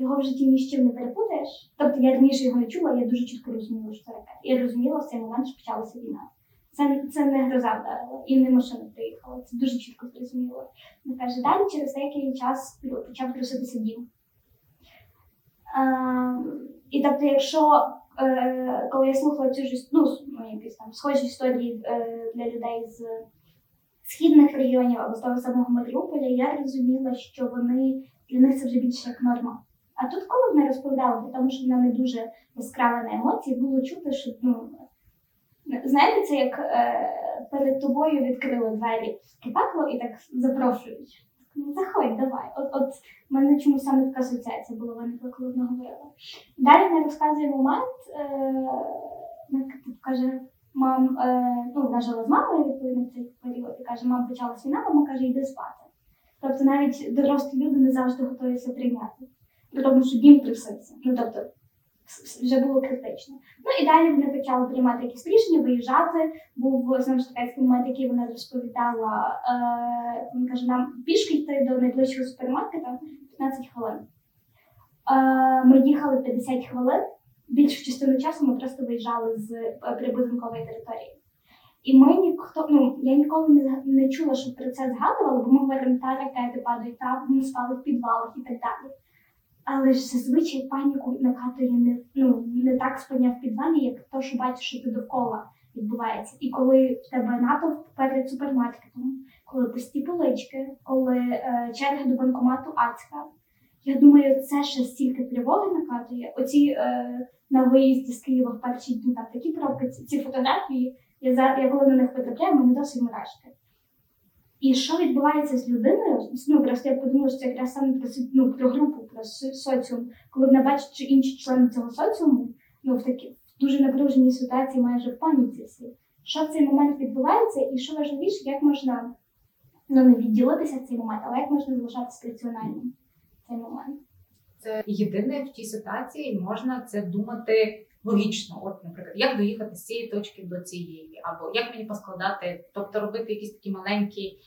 Його в житті ні з чим не перепутаєш. Тобто я раніше його не чула, я дуже чітко розуміла, що це ракета. Я розуміла в цей момент, що почалася війна. Це, це не гроза вдарила і не машина приїхала. Це дуже чітко зрозуміло. Вона каже, далі через деякий час почав труситися дім. І тобто, якщо е, коли я слухала цю ж ну, ну, якісь там схожі історії е, для людей з східних регіонів або з того самого Маріуполя, я розуміла, що вони для них це вже більше як норма. А тут, коли вона розповідала, тому, що вона не дуже яскрава на емоції, було чути, що ну знаєте, це як е, перед тобою відкрили двері в пекло і так запрошують. Ну, заходь, давай. От, от мене чомусь саме така асоціація була виникла, коли вона говорила. Далі вона розказує момент, е, каже, мам, е, ну вона жила з мамою відповідно в цей період, і каже, мам, почалась війна, мама каже, йди спати. Тобто навіть дорослі люди не завжди готові прийняти. При тому, що дім трясеться. Ну тобто вже було критично. Ну і далі вони почали приймати якісь рішення, виїжджати. Був знову ж таки момент, який вона розповідала. Е, вона каже, нам пішки йти до найближчого супермаркета 15 хвилин. Е, ми їхали 50 хвилин. Більшу частину часу ми просто виїжджали з е, прибудинкової території. І ми ніхто, ну я ніколи не, не чула, що про це згадували, бо ми говоримо, та ракети падають, та ми спали в підвалах і так далі. Але ж зазвичай паніку накатує не, ну, не так спання в підвалі, як то, що бачиш, що ти довкола відбувається. І коли в тебе натовп перед супермаркетом, коли пусті полички, коли е, черги до банкомату адська, я думаю, це ще стільки тривоги накатує. Оці е, на виїзді з Києва в перші дні там такі пробки, ці, ці фотографії, я, за, я коли на них потрапляю, мене досить мурашки. І що відбувається з людиною? Ну просто я подумала, що це якраз саме про ну, про групу, про соціум, коли вона бачить, що інші члени цього соціуму ну в такій в дуже напруженій ситуації, майже в паніці всі. Що в цей момент відбувається, і що важливіше, як можна ну не відділитися в цей момент, але як можна залишатися раціональним цей момент. Це єдине в тій ситуації можна це думати логічно. От, наприклад, як доїхати з цієї точки до цієї, або як мені поскладати, тобто робити якісь такі маленькі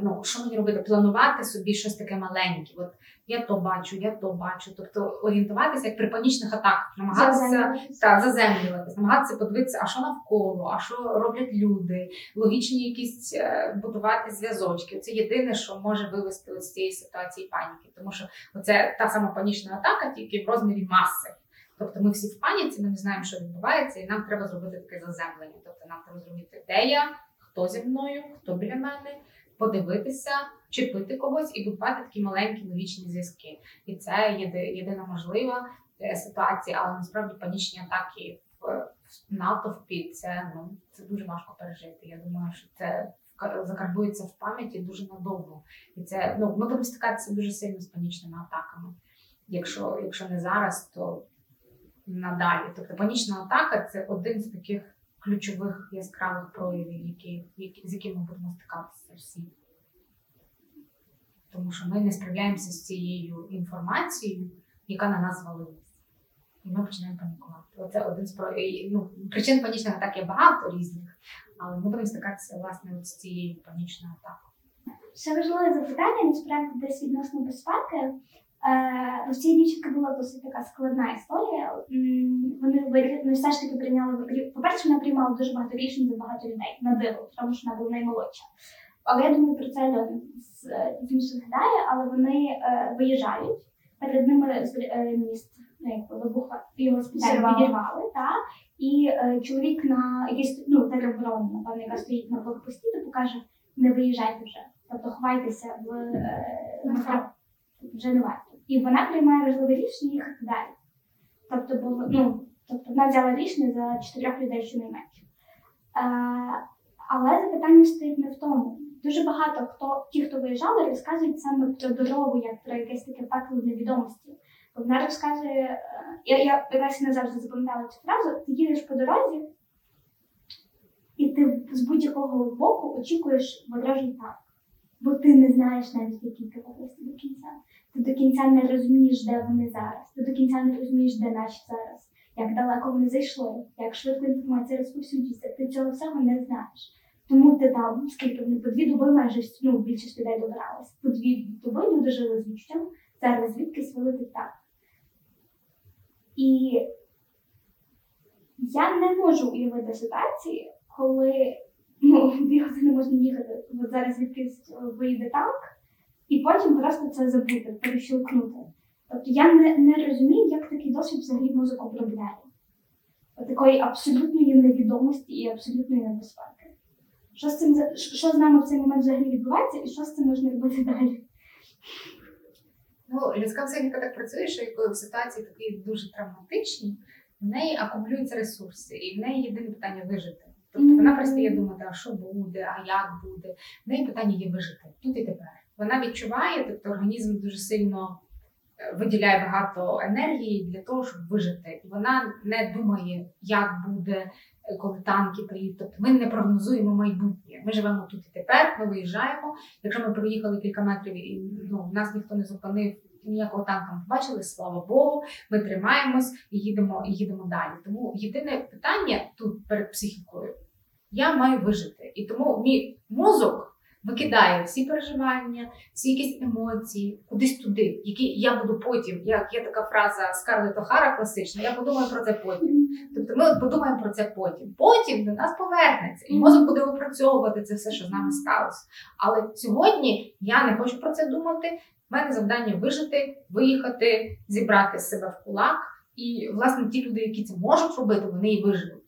ну, що мені робити? Планувати собі щось таке маленьке. От я то бачу, я то бачу. Тобто орієнтуватися як при панічних атаках, намагатися та заземлюватися, намагатися подивитися, а що навколо, а що роблять люди, логічні якісь е, будувати зв'язочки. Це єдине, що може вивести з цієї ситуації паніки, тому що це та сама панічна атака, тільки в розмірі маси. Тобто ми всі в паніці, ми не знаємо, що відбувається, і нам треба зробити таке заземлення. Тобто нам треба зрозуміти, де я, хто зі мною, хто біля мене, подивитися, чіпити когось і будувати такі маленькі логічні зв'язки. І це єдина можлива е, ситуація, але насправді панічні атаки в, в натовпі це ну це дуже важко пережити. Я думаю, що це закарбується в пам'яті дуже надовго. І це ну ми будемо стикатися дуже сильно з панічними атаками. Якщо, якщо не зараз, то надалі. Тобто панічна атака це один з таких ключових яскравих проявів, які, які, з якими ми будемо стикатися всі. Тому що ми не справляємося з цією інформацією, яка на нас звалилась. І ми починаємо панікувати. Оце один з про- ну, причин панічних атак є багато різних, але ми будемо стикатися власне от з цією панічною атакою. Ще важливе запитання, насправді десь відносно безпеки. Е, у цієї дівчинки була досить така складна історія. Вони ну, все ж таки прийняли. По-перше, вона приймала дуже багато рішень за багато людей на диво, тому що вона була наймолодша. Але я думаю, про це Льон з більше згадає, але вони е, виїжджають. Перед ними е, міст ну, вибуха його спеціально Зірвало. підірвали, та і е, чоловік на якийсь ну тероборони, напевно, яка стоїть на блокпості, то покаже, не виїжджайте вже. Тобто ховайтеся в е. Вже не варто. І вона приймає важливе рішення їхати далі. Тобто, було, ну, тобто вона взяла рішення за чотирьох людей щонайменше. Але запитання стоїть не в тому. Дуже багато хто, ті, хто виїжджали, розказують саме про дорогу, як про якесь таке пекло невідомості. Бо вона розказує, е, я, я якраз не завжди запам'ятала цю фразу, ти їдеш по дорозі, і ти з будь-якого боку очікуєш ворожий танк. Бо ти не знаєш навіть які катаклисти до кінця. Ти до кінця не розумієш, де вони зараз. Ти до кінця не розумієш, де наші зараз, як далеко вони зайшли, як швидко інформація розповсюджується. Ти цього всього не знаєш. Тому ти там, скільки вони по дві доби майже ну, більшість людей добиралась. По дві доби люди жили з відчуттям, зараз звідки свалити так. І я не можу уявити ситуації, коли ну, дві години можна їхати, от зараз звідкись виїде танк, і потім просто це забути, перещелкнути. Тобто я не, не розумію, як такий досвід взагалі мозок обробляє. Такої абсолютної невідомості і абсолютної небезпеки. Що з цим що з нами в цей момент взагалі відбувається, і що з цим можна робити далі? Ну, людська психіка так працює, що коли в ситуації такі дуже травматичні, в неї акумулюються ресурси, і в неї єдине питання вижити. Тобто вона перестає думати, а що буде, а як буде. В неї питання є вижити тут і тепер. Вона відчуває, тобто організм дуже сильно е, виділяє багато енергії для того, щоб вижити. І вона не думає, як буде, е, коли танки приїдуть. Тобто ми не прогнозуємо майбутнє. Ми живемо тут і тепер, ми виїжджаємо. Якщо ми проїхали кілька метрів і ну, нас ніхто не зупинив, ніякого танка не побачили, слава Богу, ми тримаємось і їдемо, і їдемо далі. Тому єдине питання тут перед психікою: я маю вижити. І тому мій мозок викидає всі переживання, всі якісь емоції, кудись туди, які я буду потім. Як є така фраза Скарлетт Охара класична, я подумаю про це потім. Тобто ми подумаємо про це потім. Потім до нас повернеться, і мозок буде опрацьовувати це все, що з нами сталося. Але сьогодні я не хочу про це думати. У мене завдання вижити, виїхати, зібрати себе в кулак. І власне ті люди, які це можуть робити, вони і виживуть.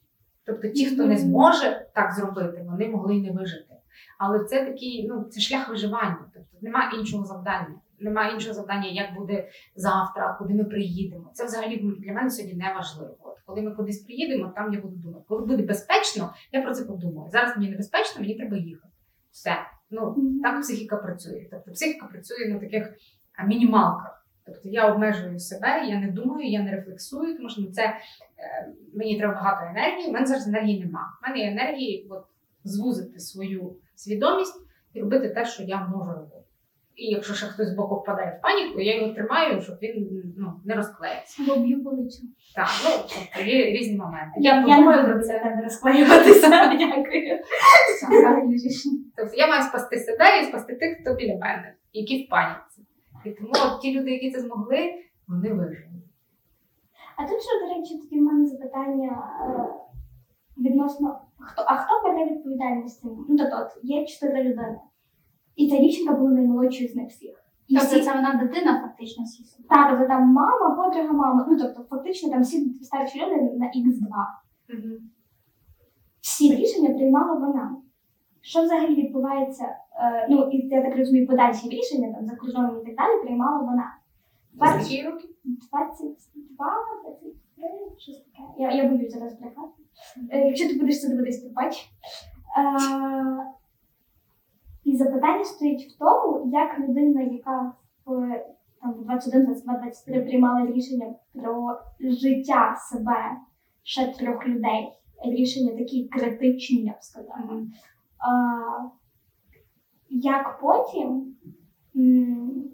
Тобто ті, хто не зможе так зробити, вони могли й не вижити. Але це такий, ну це шлях виживання. Тобто немає іншого завдання. Немає іншого завдання, як буде завтра, куди ми приїдемо. Це взагалі для мене сьогодні не важливо. От коли ми кудись приїдемо, там я буду думати. Коли буде безпечно, я про це подумаю. Зараз мені небезпечно, мені треба їхати. Все. Ну так психіка працює. Тобто психіка працює на таких мінімалках. Тобто я обмежую себе, я не думаю, я не рефлексую, тому що це е, мені треба багато енергії. У мене зараз енергії нема. У мене є енергії от, звузити свою свідомість і робити те, що я можу робити. І якщо ще хтось з боку впадає в паніку, я його тримаю, щоб він ну, не розклеївся. Або б'ю по лицю. Так, ну тобто є різні моменти. Я, Я, не подумаю про це. тебе розклеюватися. Дякую. Тобто я маю спасти себе і спасти тих, хто біля мене, які в паніці. І тому от ті люди, які це змогли, вони вижили. А тут ще, до речі, тоді в мене запитання е, відносно хто, а хто бере відповідальність? Ну тобто, от, є чотири людини. І ця дівчинка була наймолодшою з них всіх. І Тобто всі, це вона дитина фактично сісла. та, тобто там мама, подруга мама. Ну тобто, фактично там всі старші люди на Х2. Всі рішення приймала вона. Що взагалі відбувається? Е, ну, і я так розумію, подальші рішення там за кордоном і так далі приймала вона. Перші- Скільки роки? 22, 23, щось таке. Я, я боюсь зараз брехати. Е, Якщо ти будеш це дивитись, то бач. Е, і запитання стоїть в тому, як людина, яка в там, 21, 22, 23 приймала рішення про життя себе ще трьох людей, рішення такі критичні, я б сказала. Е, як потім м,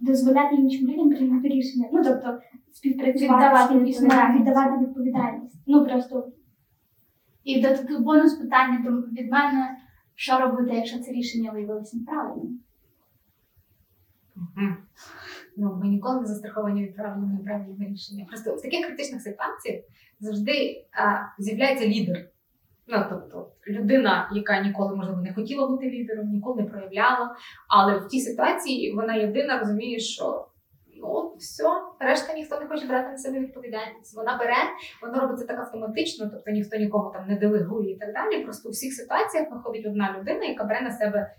дозволяти іншим людям приймати рішення. Ну, тобто, співпрацювати Віддавати віддавати відповідальність. Ну просто І до таких бонус питання від мене, що робити, якщо це рішення виявилося неправильним? Мгм. Ну, ми ніколи не застраховані від правильного неправильного рішення. Просто в таких критичних ситуаціях завжди а, з'являється лідер. Ну, тобто, людина, яка ніколи, можливо, не хотіла бути лідером, ніколи не проявляла, але в тій ситуації вона єдина розуміє, що от все, решта ніхто не хоче брати на себе відповідальність. Вона бере, вона робить це так автоматично, тобто ніхто нікого там не делегує і так далі. Просто у всіх ситуаціях виходить одна людина, яка бере на себе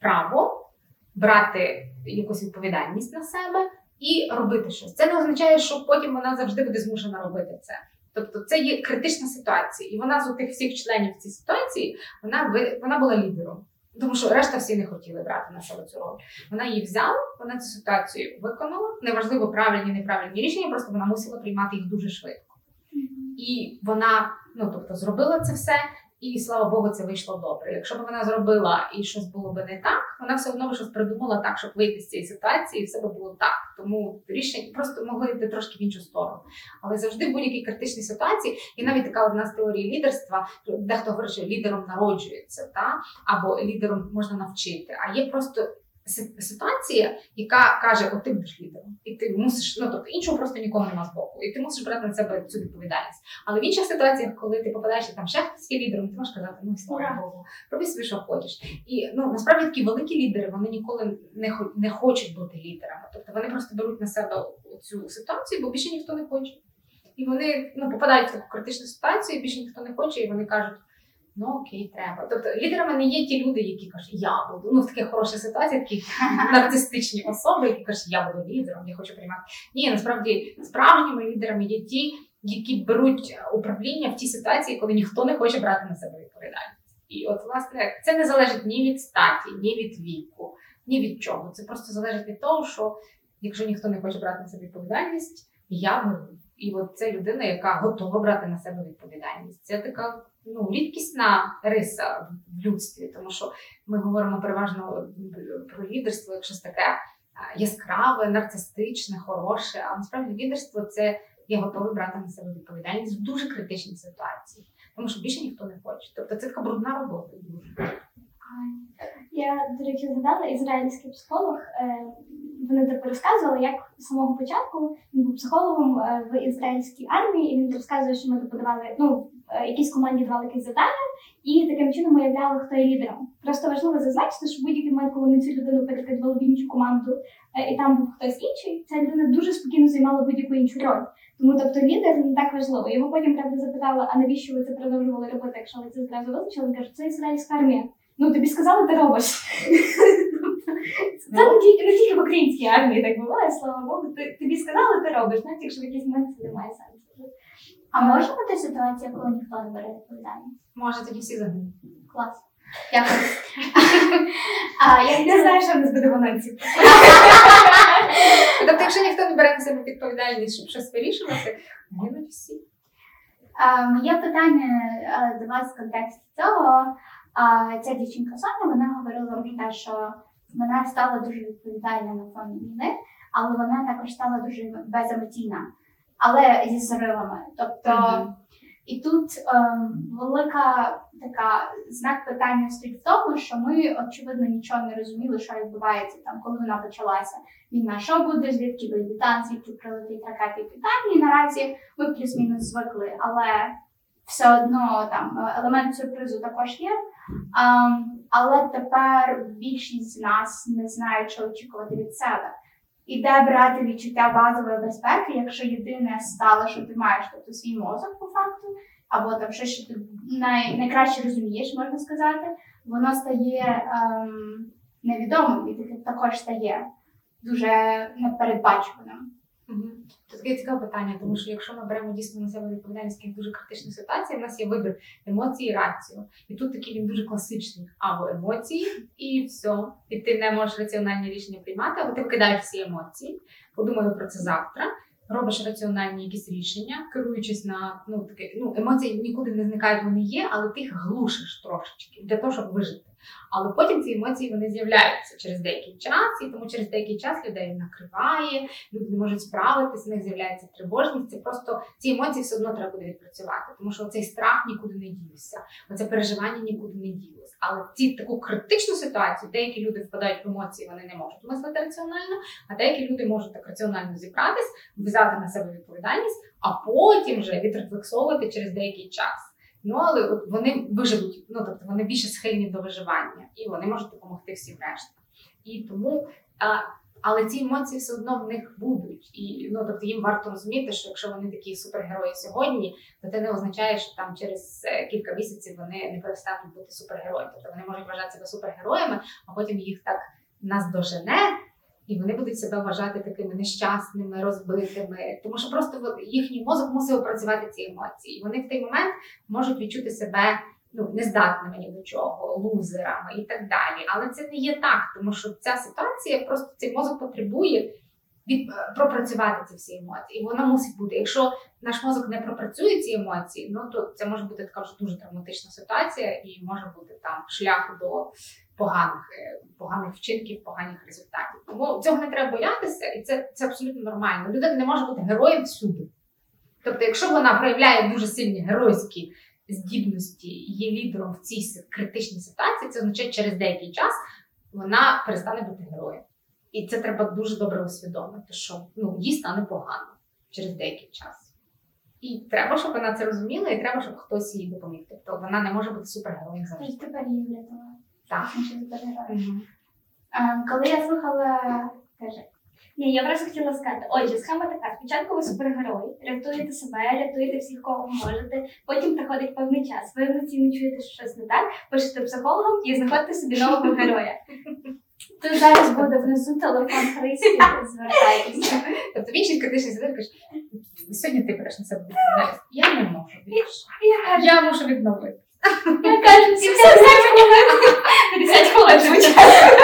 право брати якусь відповідальність на себе і робити щось. Це не означає, що потім вона завжди буде змушена робити це. Тобто це є критична ситуація, і вона з тих всіх членів цієї ситуації вона вона була лідером. Тому що решта всі не хотіли брати на себе цю роль. Вона її взяла, вона цю ситуацію виконала. Неважливо, правильні, неправильні рішення, просто вона мусила приймати їх дуже швидко. І вона, ну тобто, зробила це все, і слава Богу, це вийшло добре. Якщо б вона зробила і щось було б не так, вона все одно б щось придумала так, щоб вийти з цієї ситуації, і все би було так. Тому рішення просто могли йти трошки в іншу сторону. Але завжди в будь-якій критичній ситуації, і навіть така одна з теорій лідерства, дехто говорить, що лідером народжується, та або лідером можна навчити. А є просто ситуація, яка каже: От ти будеш лідером, і ти мусиш, ну тобто іншого просто нікого нема з боку, і ти мусиш брати на себе цю відповідальність. Але в інших ситуаціях, коли ти попадаєш і там ще хтось є лідером, ти можеш казати, ну слава Богу, роби собі, що хочеш. І ну насправді такі великі лідери вони ніколи не не хочуть бути лідерами. Тобто вони просто беруть на себе цю ситуацію, бо більше ніхто не хоче. І вони ну, попадають в таку критичну ситуацію, більше ніхто не хоче, і вони кажуть. Ну окей, треба. Тобто лідерами не є ті люди, які кажуть, я буду. Ну в таких хороших ситуаціях, такі нарцистичні особи, які кажуть, я буду лідером, я хочу приймати. Ні, насправді справжніми лідерами є ті, які беруть управління в тій ситуації, коли ніхто не хоче брати на себе відповідальність. І от, власне, це не залежить ні від статі, ні від віку, ні від чого. Це просто залежить від того, що якщо ніхто не хоче брати на себе відповідальність, я беру. І от це людина, яка готова брати на себе відповідальність. Це така ну, рідкісна риса в людстві, тому що ми говоримо переважно про лідерство як щось таке яскраве, нарцистичне, хороше. А насправді лідерство це я готовий брати на себе відповідальність в дуже критичній ситуації, тому що більше ніхто не хоче. Тобто це така брудна робота. я, до речі, згадала ізраїльський психолог. Е, вони так розказували, як з самого початку він був психологом е, в ізраїльській армії, і він розказує, що ми подавали ну, якійсь команді давали якісь завдання, і таким чином уявляли, хто є лідером. Просто важливо зазначити, що в будь-який момент, коли вони цю людину перекидували в іншу команду, е, і там був хтось інший, ця людина дуже спокійно займала будь-яку іншу роль. Тому тобто лідер не так важливо. Його потім правда запитали, а навіщо ви це продовжували робити, якщо ви це зразу визначили? Він каже, це ізраїльська армія. Ну тобі сказали, ти робиш. Це не тільки, не тільки в українській армії так буває, слава Богу. Тобі сказали, ти робиш, навіть якщо в якийсь момент це не має сенсу. А може бути ситуація, коли ніхто не бере відповідальність? Може, тоді всі загинуть. Клас. Дякую. а, я Я знаю, що в нас буде в. Тобто, якщо ніхто не бере на себе відповідальність, щоб щось вирішувати, гинуть всі. А, Моє питання а, до вас в контексті цього. А ця дівчинка Соня вона говорила про те, що вона стала дуже відповідальна на фоні війни, але вона також стала дуже беземоційна, але зі зривами. Тобто, Мгм. і тут ем, велика така знак питання стоїть в тому, що ми очевидно нічого не розуміли, що відбувається там, коли вона почалася війна. Що буде, звідки вийде танк, звідки прилетить ракети і питання. І наразі ми плюс-мінус звикли, але все одно там е, елемент сюрпризу також є. Ем, але тепер більшість з нас не знає, що очікувати від себе. І де брати відчуття базової безпеки, якщо єдине стало, що ти маєш, тобто свій мозок по факту, або там щось, що ти най, найкраще розумієш, можна сказати, воно стає ем, невідомим і також стає дуже непередбачуваним. Мгм. Це таке цікаве питання, тому що якщо ми беремо дійсно на себе відповідальність в дуже критичних ситуацій, в нас є вибір емоції і рацію. І тут такий він дуже класичний. Або емоції, і все. І ти не можеш раціональні рішення приймати, або ти викидаєш всі емоції, подумаю про це завтра. Робиш раціональні якісь рішення, керуючись на ну таке, ну емоції нікуди не зникають, вони є, але ти їх глушиш трошечки для того, щоб вижити. Але потім ці емоції вони з'являються через деякий час, і тому через деякий час людей накриває, люди не можуть справитися, в них з'являється тривожність. Це просто ці емоції все одно треба буде відпрацювати, тому що цей страх нікуди не дівся, оце переживання нікуди не ділося. Але в ці таку критичну ситуацію деякі люди впадають в емоції, вони не можуть мислити раціонально, а деякі люди можуть так раціонально зібратись, взяти на себе відповідальність, а потім вже відрефлексовувати через деякий час. Ну, але от вони виживуть, ну тобто вони більше схильні до виживання, і вони можуть допомогти всім решта. І тому, а, але ці емоції все одно в них будуть. І ну тобто їм варто розуміти, що якщо вони такі супергерої сьогодні, то це не означає, що там через е, кілька місяців вони не перестануть бути супергероями. Тобто вони можуть вважати супергероями, а потім їх так наздожене, і вони будуть себе вважати такими нещасними, розбитими, тому що просто їхній мозок мусив опрацювати ці емоції. І вони в той момент можуть відчути себе ну, нездатними ні до чого, лузерами і так далі. Але це не є так, тому що ця ситуація просто цей мозок потребує від е, пропрацювати ці всі емоції. І воно мусить бути. Якщо наш мозок не пропрацює ці емоції, ну то це може бути така вже дуже травматична ситуація, і може бути там шлях до поганих, е, поганих вчинків, поганих результатів. Тому цього не треба боятися, і це, це абсолютно нормально. Людина не може бути героєм всюди. Тобто, якщо вона проявляє дуже сильні геройські здібності, є лідером в цій критичній ситуації, це означає, через деякий час вона перестане бути героєм. І це треба дуже добре усвідомити, що ну, їй стане погано через деякий час. І треба, щоб вона це розуміла, і треба, щоб хтось їй допоміг. Тобто вона не може бути супергероєм завжди. Тепер її врятувала. Так. Інші. Ем, Коли я слухала, каже, Ні, я просто хотіла сказати, отже, схема така: спочатку ви супергерой, рятуєте себе, рятуєте всіх, кого можете. Потім приходить певний час. Ви емоційно чуєте, що щось не так, пишете психологом і знаходите собі нового героя. тут зараз буде внизу телефон Христі, звертайтеся. Тобто в іншій критичній ситуації кажеш, сьогодні ти береш на себе відповідальність. Я не можу більше. Я кажу, Я мушу відновити. Я кажу, 50 хвилин. 50 хвилин звичайно.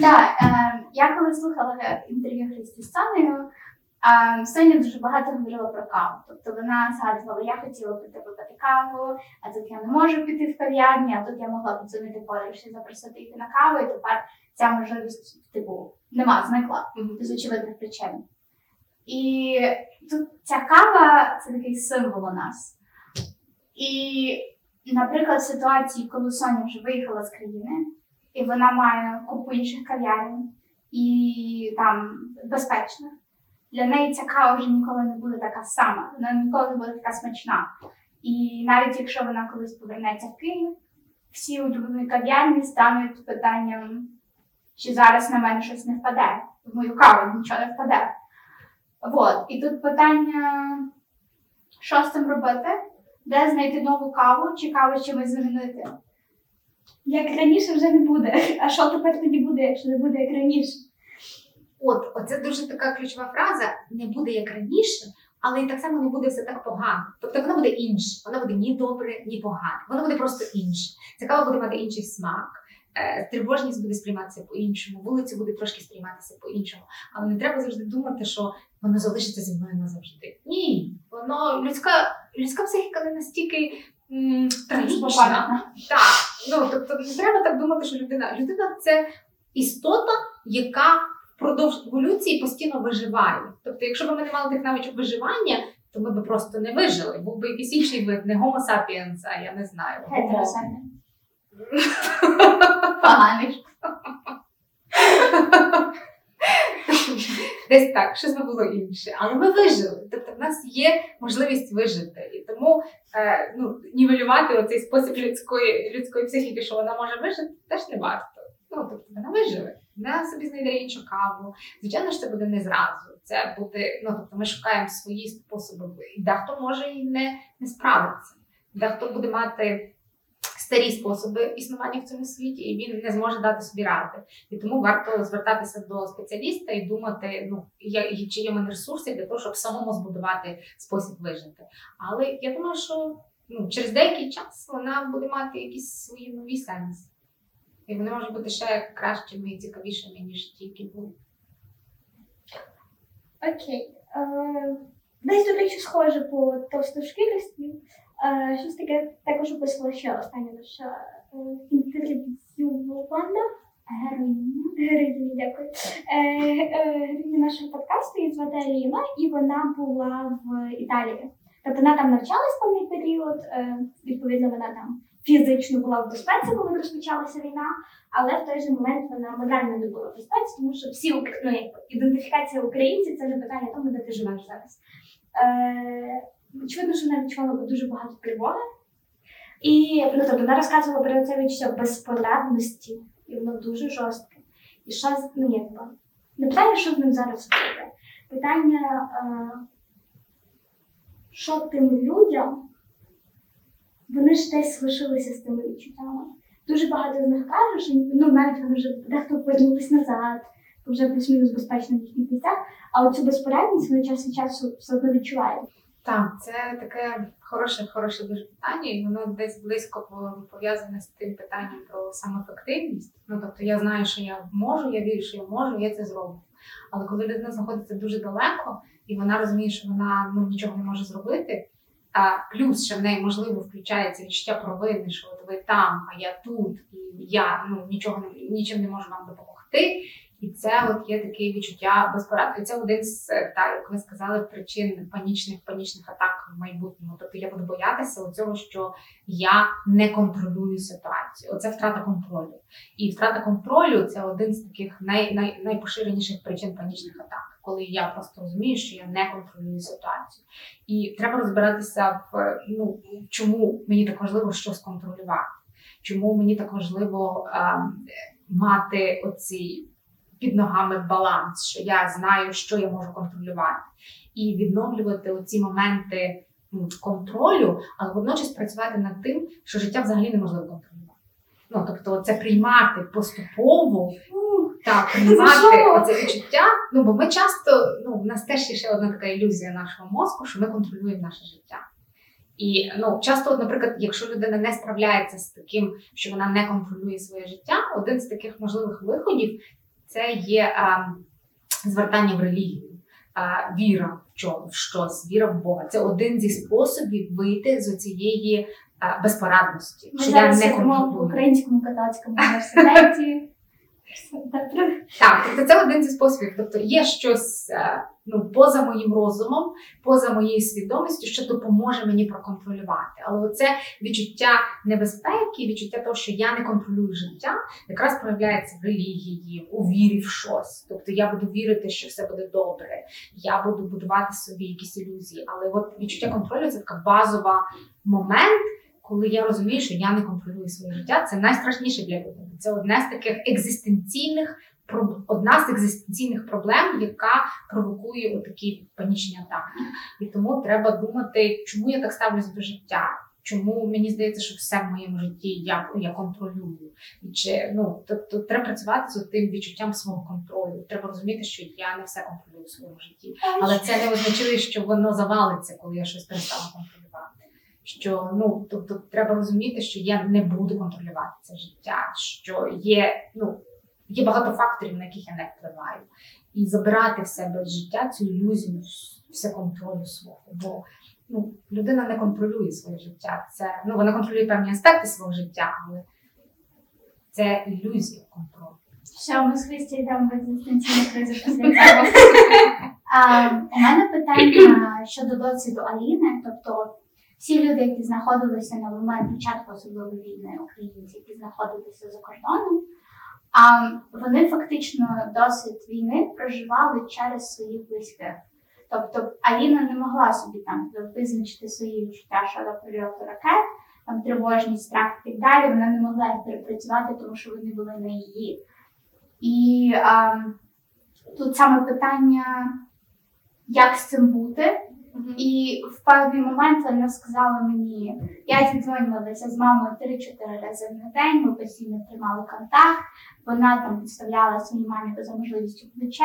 Так. Ем, я коли слухала інтерв'ю Христі з Сонею, ем, Соня дуже багато говорила про каву. Тобто вона згадувала, я хотіла піти випити каву, а тут я не можу піти в кав'ярні, а тут я могла подзвонити подружці, запросити йти на каву, і тепер ця можливість, типу, нема, зникла з очевидних причин. І тут ця кава це такий символ у нас. І, наприклад, ситуації, коли Соня вже виїхала з країни, і вона має купу інших кав'ярень і там безпечних. Для неї ця кава вже ніколи не буде така сама, вона ніколи не буде така смачна. І навіть якщо вона колись повернеться в Київ, всі улюблені кав'ярні стануть питанням, чи зараз на мене щось не впаде, в мою каву нічого не впаде. От. І тут питання, що з цим робити, де знайти нову каву, чи каву чимось замінити. Як раніше вже не буде. А що тепер тоді буде, якщо не буде як раніше? От, оце дуже така ключова фраза: не буде як раніше, але і так само не буде все так погано. Тобто воно буде інше, воно буде ні добре, ні погане. Воно буде просто інше. Цікаво буде мати інший смак. е, Тривожність буде сприйматися по-іншому, вулиця буде трошки сприйматися по-іншому. Але не треба завжди думати, що воно залишиться зі мною назавжди. Ні, воно людська, людська психіка не настільки м, трагічна. Так, ну тобто не треба так думати, що людина. Людина це істота, яка впродовж еволюції постійно виживає. Тобто, якщо б ми не мали тих навичок виживання, то ми б просто не вижили. Був би якийсь інший вид, не Homo sapiens, а я не знаю. Поганий. Десь так, щось би було інше. Але ми вижили. Тобто в нас є можливість вижити. І тому е, ну, нівелювати оцей спосіб людської, людської психіки, що вона може вижити, теж не варто. Ну, тобто вона виживе. Вона собі знайде іншу каву. Звичайно ж, це буде не зразу. Це буде, ну тобто ми шукаємо свої способи. І дехто може і не, не справитися. Дехто буде мати старі способи існування в цьому світі, і він не зможе дати собі ради. І тому варто звертатися до спеціаліста і думати, ну я- чи є мене ресурси для того, щоб самому збудувати спосіб вижити. Але я думаю, що ну, через деякий час вона буде мати якісь свої нові сенси. І вони можуть бути ще кращими і цікавішими, ніж ті, які були. Окей. Е, Десь до речі, схоже по товстошкірості. Щось таке також описувала ще остання наша е, інтерв'ювана героїня. Героїня, дякую. Е, е, Героїня нашого подкасту її звати Аліна, і вона була в Італії. Тобто вона там навчалась певний період, відповідно, вона там фізично була в безпеці, коли розпочалася війна, але в той же момент вона морально не була в безпеці, тому що всі ну, ідентифікація українців це не питання тому, де ти живеш зараз. Очевидно, що вона відчувала дуже багато тривоги. І ну, тобто, вона розказувала про це відчуття безпорадності, і воно дуже жорстке. І що ну, якби, не питання, що з ним зараз робити. Питання, е, що тим людям, вони ж десь лишилися з тими відчуттями. Дуже багато з них каже, що ну, навіть вони вже дехто повернулись назад, вже плюс-мінус безпечно в їхніх місцях, а оцю безпорадність вони час від часу все одно відчувають. Так, це таке хороше, хороше дуже питання, і воно десь близько по- пов'язане з тим питанням про самоефективність. Ну тобто я знаю, що я можу, я вірю, що я можу, я це зроблю. Але коли людина знаходиться дуже далеко, і вона розуміє, що вона ну нічого не може зробити. А плюс ще в неї можливо включається відчуття провини, що от ви там, а я тут, і я ну нічого не- нічим не можу вам допомогти. І це от є таке відчуття безпорадки. Це один з е, так, як ви сказали, причин панічних панічних атак в майбутньому. Тобто я буду боятися цього, що я не контролюю ситуацію. Оце втрата контролю. І втрата контролю це один з таких най, най, найпоширеніших причин панічних атак, коли я просто розумію, що я не контролюю ситуацію. І треба розбиратися в ну чому мені так важливо щось контролювати, чому мені так важливо ем, мати оці під ногами баланс, що я знаю, що я можу контролювати, і відновлювати оці моменти контролю, але водночас працювати над тим, що життя взагалі неможливо контролювати. Ну тобто, це приймати поступово та приймати оце відчуття. Ну бо ми часто, ну в нас теж є ще одна така ілюзія нашого мозку, що ми контролюємо наше життя. І ну часто, от, наприклад, якщо людина не справляється з таким, що вона не контролює своє життя, один з таких можливих виходів це є а, звертання в релігію, а, віра в чому, в щось, віра в Бога. Це один зі способів вийти з цієї безпорадності. Ми що я не в. Українському католицькому університеті. Так, тобто це один зі способів. Тобто є щось е, ну, поза моїм розумом, поза моєю свідомістю, що допоможе мені проконтролювати. Але оце відчуття небезпеки, відчуття того, що я не контролюю життя, якраз проявляється в релігії, у вірі в щось. Тобто я буду вірити, що все буде добре, я буду будувати собі якісь ілюзії. Але от відчуття контролю це така базова момент. Коли я розумію, що я не контролюю своє життя, це найстрашніше для людини. Це одне з таких екзистенційних одна з екзистенційних проблем, яка провокує отакі панічні атаки. І тому треба думати, чому я так ставлюсь до життя. Чому мені здається, що все в моєму житті я, я контролюю? І чи ну тобто треба працювати з тим відчуттям свого контролю. Треба розуміти, що я не все контролюю в своєму житті. Але це не означає, що воно завалиться, коли я щось перестала контролювати. Що ну тобто треба розуміти, що я не буду контролювати це життя, що є ну є багато факторів, на яких я не впливаю, і забирати в себе з життя цю ілюзію все контролю свого. Бо ну, людина не контролює своє життя. Це ну вона контролює певні аспекти свого життя, але це ілюзія контролю. Все, ми з Христі йдемо в екзистенційну кризу після цього. У мене питання щодо досвіду Аліни. Тобто, всі люди, які знаходилися на момент початку особливої війни, українці, які знаходилися за кордоном, а вони фактично досвід війни проживали через своїх близьких. Тобто Аліна не могла собі там визначити свої відчуття щодо прильоту ракет, там тривожність, страх і так далі. Вона не могла їх перепрацювати, тому що вони були на її. І а, тут саме питання, як з цим бути. І в певний момент вона сказала мені, я зідзвонювалася з мамою 3-4 рази на день, ми постійно тримали контакт. Вона там підставляла своїй мамі за можливістю плече.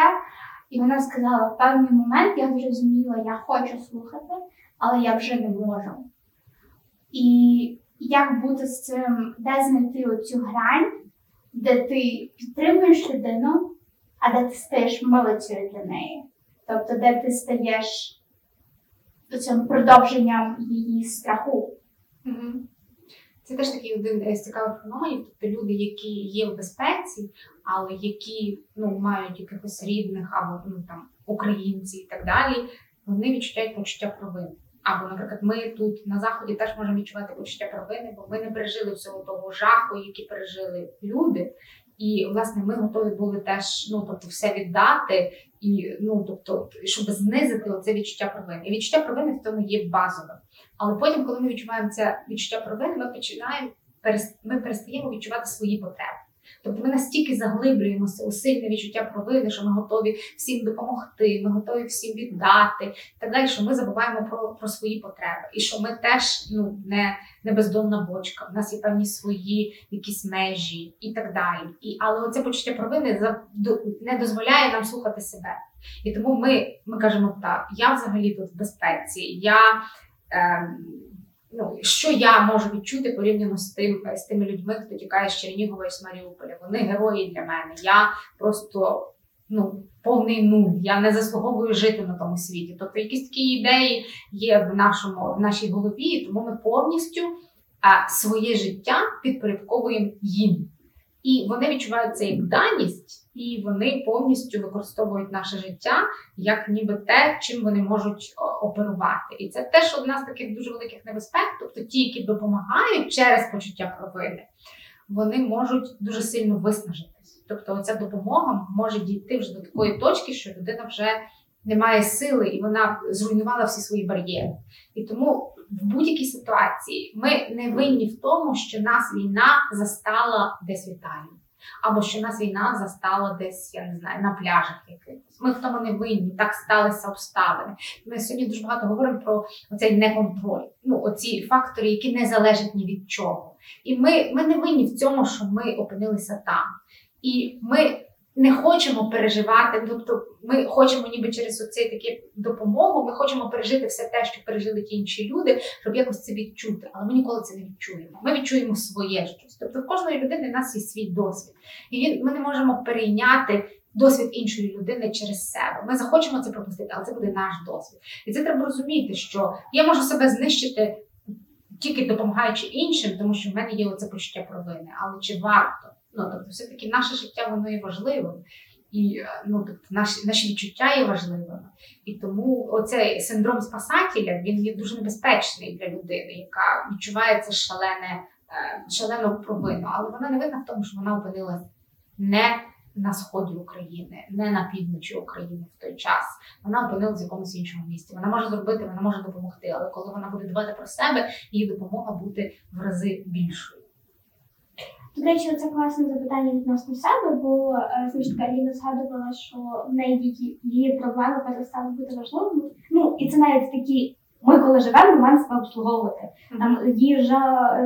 І вона сказала, в певний момент я зрозуміла, я хочу слухати, але я вже не можу. І як бути з цим, де знайти оцю грань, де ти підтримуєш людину, а де ти стаєш милицею для неї. Тобто, де ти стаєш цим продовженням її страху. Це теж такий один з цікавих феноменів. Тобто люди, які є в безпеці, але які ну, мають якихось рідних або ну, там, українці і так далі, вони відчувають почуття провини. Або, наприклад, ми тут на заході теж можемо відчувати почуття провини, бо ми не пережили всього того жаху, який пережили люди. І власне ми готові були теж ну тобто все віддати, і ну тобто, щоб знизити оце відчуття провини. І відчуття провини в тому є базовим. Але потім, коли ми відчуваємо це відчуття провини, ми починаємо ми перестаємо відчувати свої потреби. Тобто ми настільки заглиблюємося у сильне відчуття провини, що ми готові всім допомогти, ми готові всім віддати так далі, що ми забуваємо про, про свої потреби. І що ми теж ну, не, не бездонна бочка, в нас є певні свої якісь межі і так далі. І, але оце почуття провини не дозволяє нам слухати себе. І тому ми, ми кажемо так: я взагалі тут в безпеці, я. Ем, ну, що я можу відчути порівняно з тим з тими людьми, хто тікає з Чернігова і з Маріуполя. Вони герої для мене. Я просто ну, повний нуль. Я не заслуговую жити на тому світі. Тобто якісь такі ідеї є в нашому в нашій голові, тому ми повністю а, своє життя підпорядковуємо їм. І вони відчувають це як даність, і вони повністю використовують наше життя як ніби те, чим вони можуть оперувати. І це теж одна з таких дуже великих небезпек. Тобто ті, які допомагають через почуття провини, вони можуть дуже сильно виснажитись. Тобто, оця допомога може дійти вже до такої точки, що людина вже не має сили і вона зруйнувала всі свої бар'єри. І тому в будь-якій ситуації ми не винні в тому, що нас війна застала десь в Італії. Або що нас війна застала десь, я не знаю, на пляжах якихось. Ми в тому не винні, так сталися обставини. Ми сьогодні дуже багато говоримо про оцей неконтроль. Ну, оці фактори, які не залежать ні від чого. І ми, ми не винні в цьому, що ми опинилися там. І ми не хочемо переживати, тобто ми хочемо ніби через оцей таку допомогу, ми хочемо пережити все те, що пережили ті інші люди, щоб якось це відчути. Але ми ніколи це не відчуємо. Ми відчуємо своє щось. Тобто в кожної людини в нас є свій досвід. І він, ми не можемо перейняти досвід іншої людини через себе. Ми захочемо це пропустити, але це буде наш досвід. І це треба розуміти, що я можу себе знищити тільки допомагаючи іншим, тому що в мене є оце почуття провини. Але чи варто? Ну тобто, все-таки наше життя воно є важливим. І е, ну, тобто, наші, наші відчуття є важливими. І тому оцей синдром спасателя він є дуже небезпечний для людини, яка відчуває це шалене, е, шалену провину. Але вона не винна в тому, що вона опинилась не на сході України, не на півночі України в той час. Вона опинилась в якомусь іншому місці. Вона може зробити, вона може допомогти, але коли вона буде дбати про себе, її допомога буде в рази більшою. До речі, це класне запитання відносно себе, бо е, таки Аліна згадувала, що в неї її, проблеми перестали бути важливими. Ну і це навіть такі. Ми, коли живемо, ми маємо себе обслуговувати. Там їжа,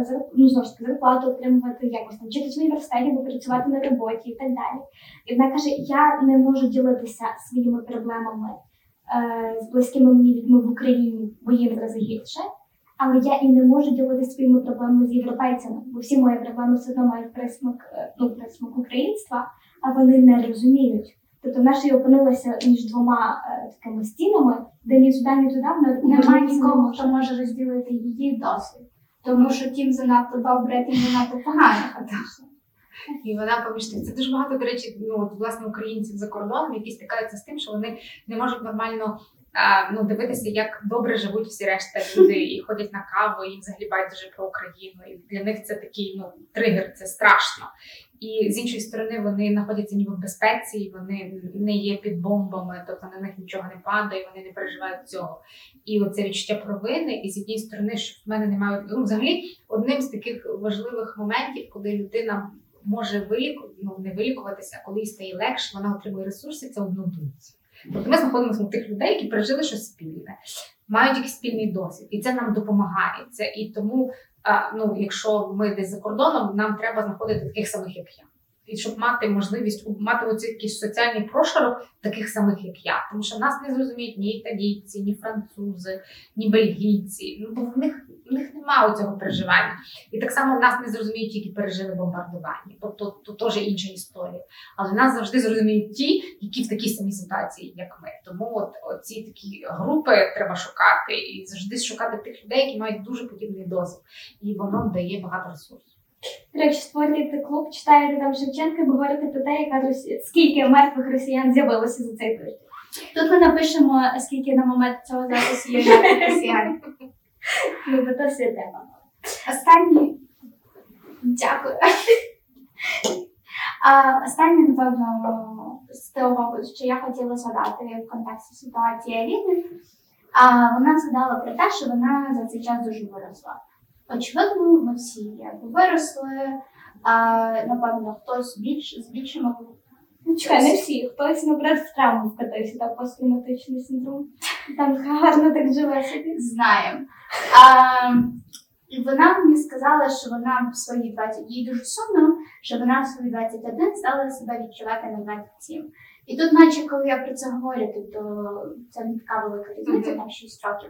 зар- ну знову ж таки, зарплату отримувати, якось там вчитись в університеті, або працювати на роботі і так далі. І вона каже: я не можу ділитися своїми проблемами е, з близькими мені людьми в Україні, бо їм рази гірше. Але я і не можу ділитися своїми проблемами з європейцями, бо всі мої проблеми все одно мають присмак, е, ну, присмак українства, а вони не розуміють, Тобто вона ще й опинилася між двома е, такими стінами, де ні туди, ні туди Немає нікого, хто може розділити її досвід. Тому що тим занадто добре, тим занадто погано. І вона поміж тим. Це дуже багато, до речі, ну от, власне українців за кордоном, які стикаються з тим, що вони не можуть нормально ну, дивитися, як добре живуть всі решта люди, і ходять на каву, і взагалі байдуже про Україну. І для них це такий ну тригер, це страшно. І з іншої сторони вони знаходяться ніби в безпеці, і вони не є під бомбами, тобто на них нічого не падає, вони не переживають цього. І оце відчуття провини, і з однієї сторони, що в мене немає ну, взагалі одним з таких важливих моментів, коли людина може виліку, ну, не вилікуватися, а коли їй стає легше, вона отримує ресурси, це однодумці. Тобто ми знаходимося у тих людей, які пережили щось спільне, мають якийсь спільний досвід, і це нам допомагає. Це і тому, ну, якщо ми десь за кордоном, нам треба знаходити таких самих, як я. І щоб мати можливість мати оцей якийсь соціальний прошарок таких самих, як я. Тому що нас не зрозуміють ні італійці, ні французи, ні бельгійці. Ну бо в них в них немає цього переживання. І так само нас не зрозуміють, які пережили бомбардування. Тобто то теж інша історія. Але нас завжди зрозуміють ті, які в такій самій ситуації, як ми. Тому от оці такі групи треба шукати і завжди шукати тих людей, які мають дуже подібний досвід, і воно дає багато ресурсів. Речі, створюєте клуб, читаєте там Шевченка, говорите про те, яка Росі... скільки мертвих росіян з'явилося за цей тиждень. Тут ми напишемо, скільки на момент цього запису є мертвих росіян. Ну, бо то все тема. Останній. Дякую. А, останнє, напевно, з того, що я хотіла згадати в контексті ситуації Аліни, вона згадала про те, що вона за цей час дуже виросла. Очевидно, ми всі якби виросли, а, напевно, хтось більш з більшими Ну, чекай, не всі. Хтось, наприклад, в травму вкатився, так посттравматичний синдром. Там гарно так живе собі. знаємо. А, і вона мені сказала, що вона в свої 20, їй дуже сумно, що вона в свої 21 стала себе відчувати на 27. І тут, наче коли я про це говорю, тобто це не така велика різниця, там 6 років.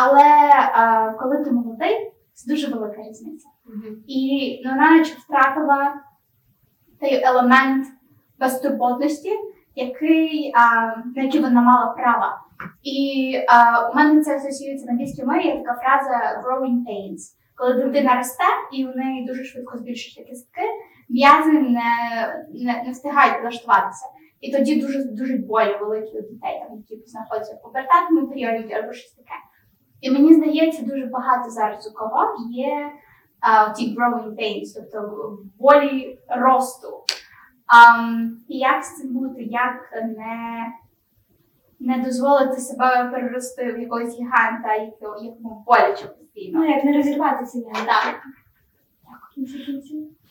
Але а, коли ти молодий, це дуже велика різниця. І ну, вона наче втратила той елемент безтурботності, який, а, на який вона мала право. І а, у мене це асоціюється на англійській мові є така фраза growing pains. Коли дитина росте і у неї дуже швидко збільшуються кістки, м'язи не, не, не встигають влаштуватися. І тоді дуже дуже болі великі у дітей, там, які знаходяться в пубертатному періоді або щось таке. І мені здається, дуже багато зараз у кого є а, ті growing pains, тобто болі росту. Um, і як з цим бути, як не, не дозволити себе перерости в якогось гіганта, якому боляче постійно. Ну, як не розірватися. Так.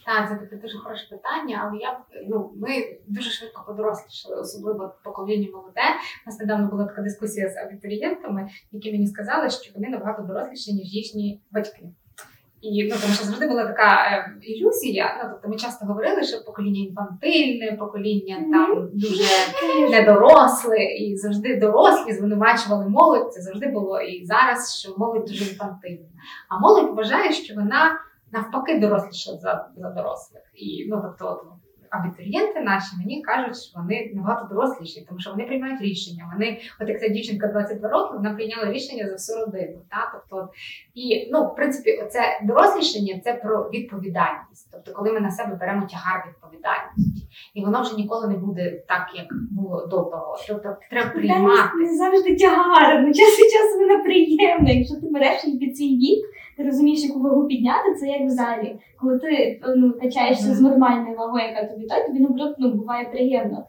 Так, це таке дуже хороше питання, але я ну ми дуже швидко подорослішали, особливо покоління молоде. У нас недавно була така дискусія з абітурієнтами, які мені сказали, що вони набагато доросліші, ніж їхні батьки. І ну тому що завжди була така е, ілюзія. Ну тобто ми часто говорили, що покоління інфантильне, покоління там дуже недоросле, і завжди дорослі звинувачували молодь. Це завжди було і зараз, що молодь дуже інфантильна. А молодь вважає, що вона навпаки доросліша за, за дорослих. І ну тобто, от, абітурієнти наші мені кажуть, що вони набагато доросліші, тому що вони приймають рішення. Вони, от як ця дівчинка 22 роки, вона прийняла рішення за всю родину. Та? Тобто, і ну, в принципі, це дорослішання це про відповідальність. Тобто, коли ми на себе беремо тягар відповідальності, і воно вже ніколи не буде так, як було до того. Тобто, треба приймати. Не завжди тягар, ну час від часу вона приємна. Якщо ти береш її під свій вік, ти розумієш, яку вагу підняти, це як в залі. Коли ти ну, качаєшся з нормальною вагою, яка тобі то, тобі наоборот ну, буває приємно.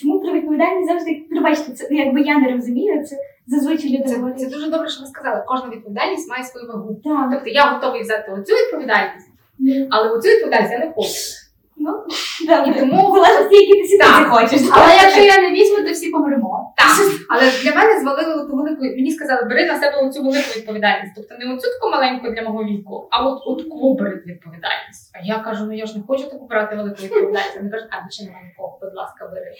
Чому- про відповідальність завжди пробачте, це якби я не розумію, це зазвичай люди Це, це дуже добре, що ви сказали. Кожна відповідальність має свою вагу. Так. Тобто я готовий взяти оцю відповідальність, але оцю відповідальність я не хочу. Ну. І тому- залежить, які ти Так. хочеш. Але якщо я не візьму, то всі помремо. Так, але для мене звалили ту велику. Мені сказали, бери на себе оцю велику відповідальність. Тобто не оцю таку маленьку для мого віку, а от от бери відповідальність. А я кажу, ну я ж не хочу таку брати велику відповідальність. Вони кажуть, а більше немає нікого, будь ласка, бери.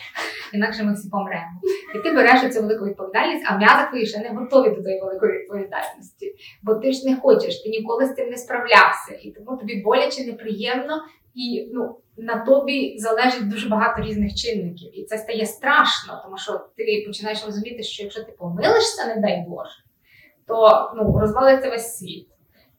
Інакше ми всі помремо. І ти береш оцю велику відповідальність, а м'язи твої ще не готові до тої великої відповідальності. Бо ти ж не хочеш, ти ніколи з цим не справлявся. І тому тобі боляче, неприємно, І ну, на тобі залежить дуже багато різних чинників. І це стає страшно, тому що ти починаєш розуміти, що якщо ти помилишся, не дай Боже, то ну, розвалиться весь світ.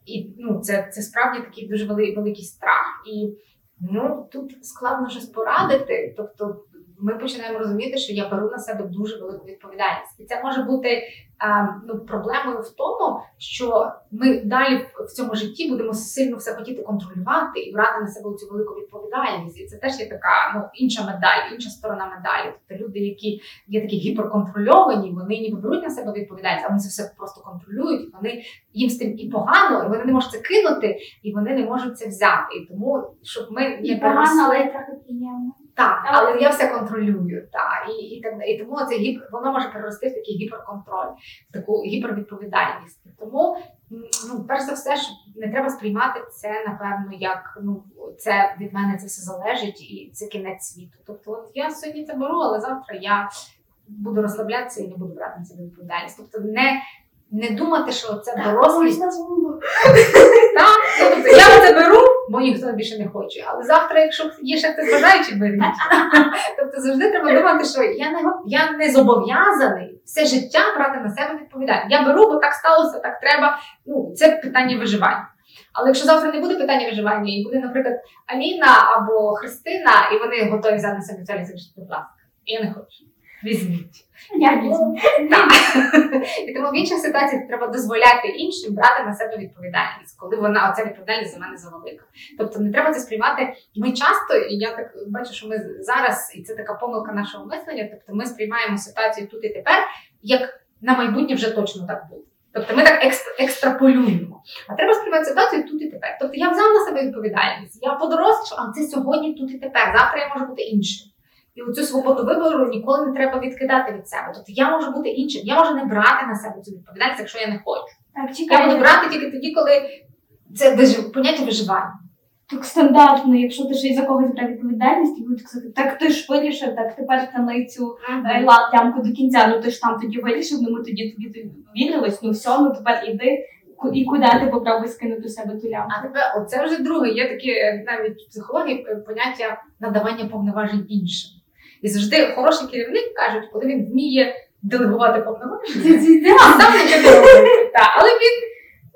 І ну, це, це справді такий дуже великий, великий страх. І ну, тут складно щось порадити. Тобто ми починаємо розуміти, що я беру на себе дуже велику відповідальність. І це може бути ну, проблемою в тому, що ми далі в- цьому житті будемо сильно все хотіти контролювати і брати на себе цю велику відповідальність. І це теж є така ну, інша медаль, інша сторона медалі. Тобто люди, які є такі гіперконтрольовані, вони ніби беруть на себе відповідальність, а вони це все просто контролюють. Вони їм з тим і погано, і вони не можуть це кинути, і вони не можуть це взяти. І тому, щоб ми не І погано, але й трохи приємно. Так, але я все контролюю. Та, і, і, так, і тому це гіп, воно може перерости в такий гіперконтроль, в таку гіпервідповідальність. Тому, ну, перш за все, що не треба сприймати це, напевно, як ну, це від мене це все залежить і це кінець світу. Тобто, от я сьогодні це беру, але завтра я буду розслаблятися і не буду брати на себе відповідальність. Тобто, не, не думати, що це дорослість. Так, ну, тобто я це беру, бо ніхто більше не хоче. Але завтра, якщо є ще хтось бажаючий, беріть. Тобто завжди треба думати, що я не я не зобов'язаний все життя брати на себе відповідальність. Я беру, бо так сталося, так треба. Ну це питання виживання. Але якщо завтра не буде питання виживання, і буде, наприклад, Аліна або Христина, і вони готові взяти на себе відповідальність, будь ласка, я не хочу. Візьміть. Я візьму. Так. І тому в інших ситуаціях треба дозволяти іншим брати на себе відповідальність, коли вона оця відповідальність за мене завелика. Тобто не треба це сприймати. Ми часто, і я так бачу, що ми зараз, і це така помилка нашого мислення. Тобто ми сприймаємо ситуацію тут і тепер, як на майбутнє вже точно так буде. Тобто ми так екс- екстраполюємо. А треба сприймати ситуацію тут і тепер. Тобто я взяв на себе відповідальність, я подорослішав, а це сьогодні тут і тепер. Завтра я можу бути іншим. І оцю свободу вибору ніколи не треба відкидати від себе. Тобто я можу бути іншим, я можу не брати на себе цю відповідальність, якщо я не хочу. Так, Я буду брати тільки тоді, коли це вижив, поняття виживання. Так стандартно, якщо ти ще й за когось брав відповідальність, і будуть казати, так ти ж вирішив, так тепер тяни цю е, ла- лямку до кінця, ну ти ж там тоді вирішив, ну ми тоді тобі довірились, ну все, ну тепер іди. І куди ти попробуй скинути у себе ту лямку? А тепер оце вже друге. Є таке е, навіть в психології е, поняття надавання повноважень іншим. І завжди хороший керівник кажуть, коли він вміє делегувати повноваження, сам нічого не робить. Але він,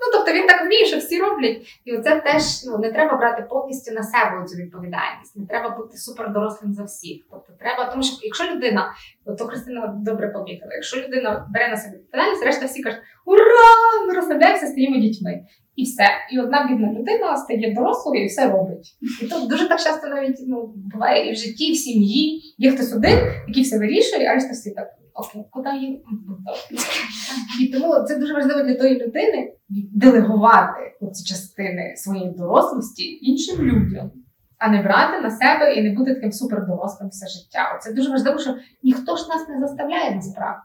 ну тобто він так вміє, що всі роблять. І оце теж ну не треба брати повністю на себе цю відповідальність. Не треба бути супердорослим за всіх. Тобто треба, тому що якщо людина, то Христина добре помітила, якщо людина бере на себе відповідальність, решта всі кажуть, ура! Ми розслабляємося, стаємо дітьми. І все. І одна бідна людина стає дорослою і все робить. І тут дуже так часто навіть ну, буває і в житті, і в сім'ї. Є хтось один, який все вирішує, а решта всі так. Окей, куди їм? І тому це дуже важливо для тої людини делегувати ці частини своєї дорослості іншим людям, а не брати на себе і не бути таким супердорослим все життя. Це дуже важливо, що ніхто ж нас не заставляє насправді.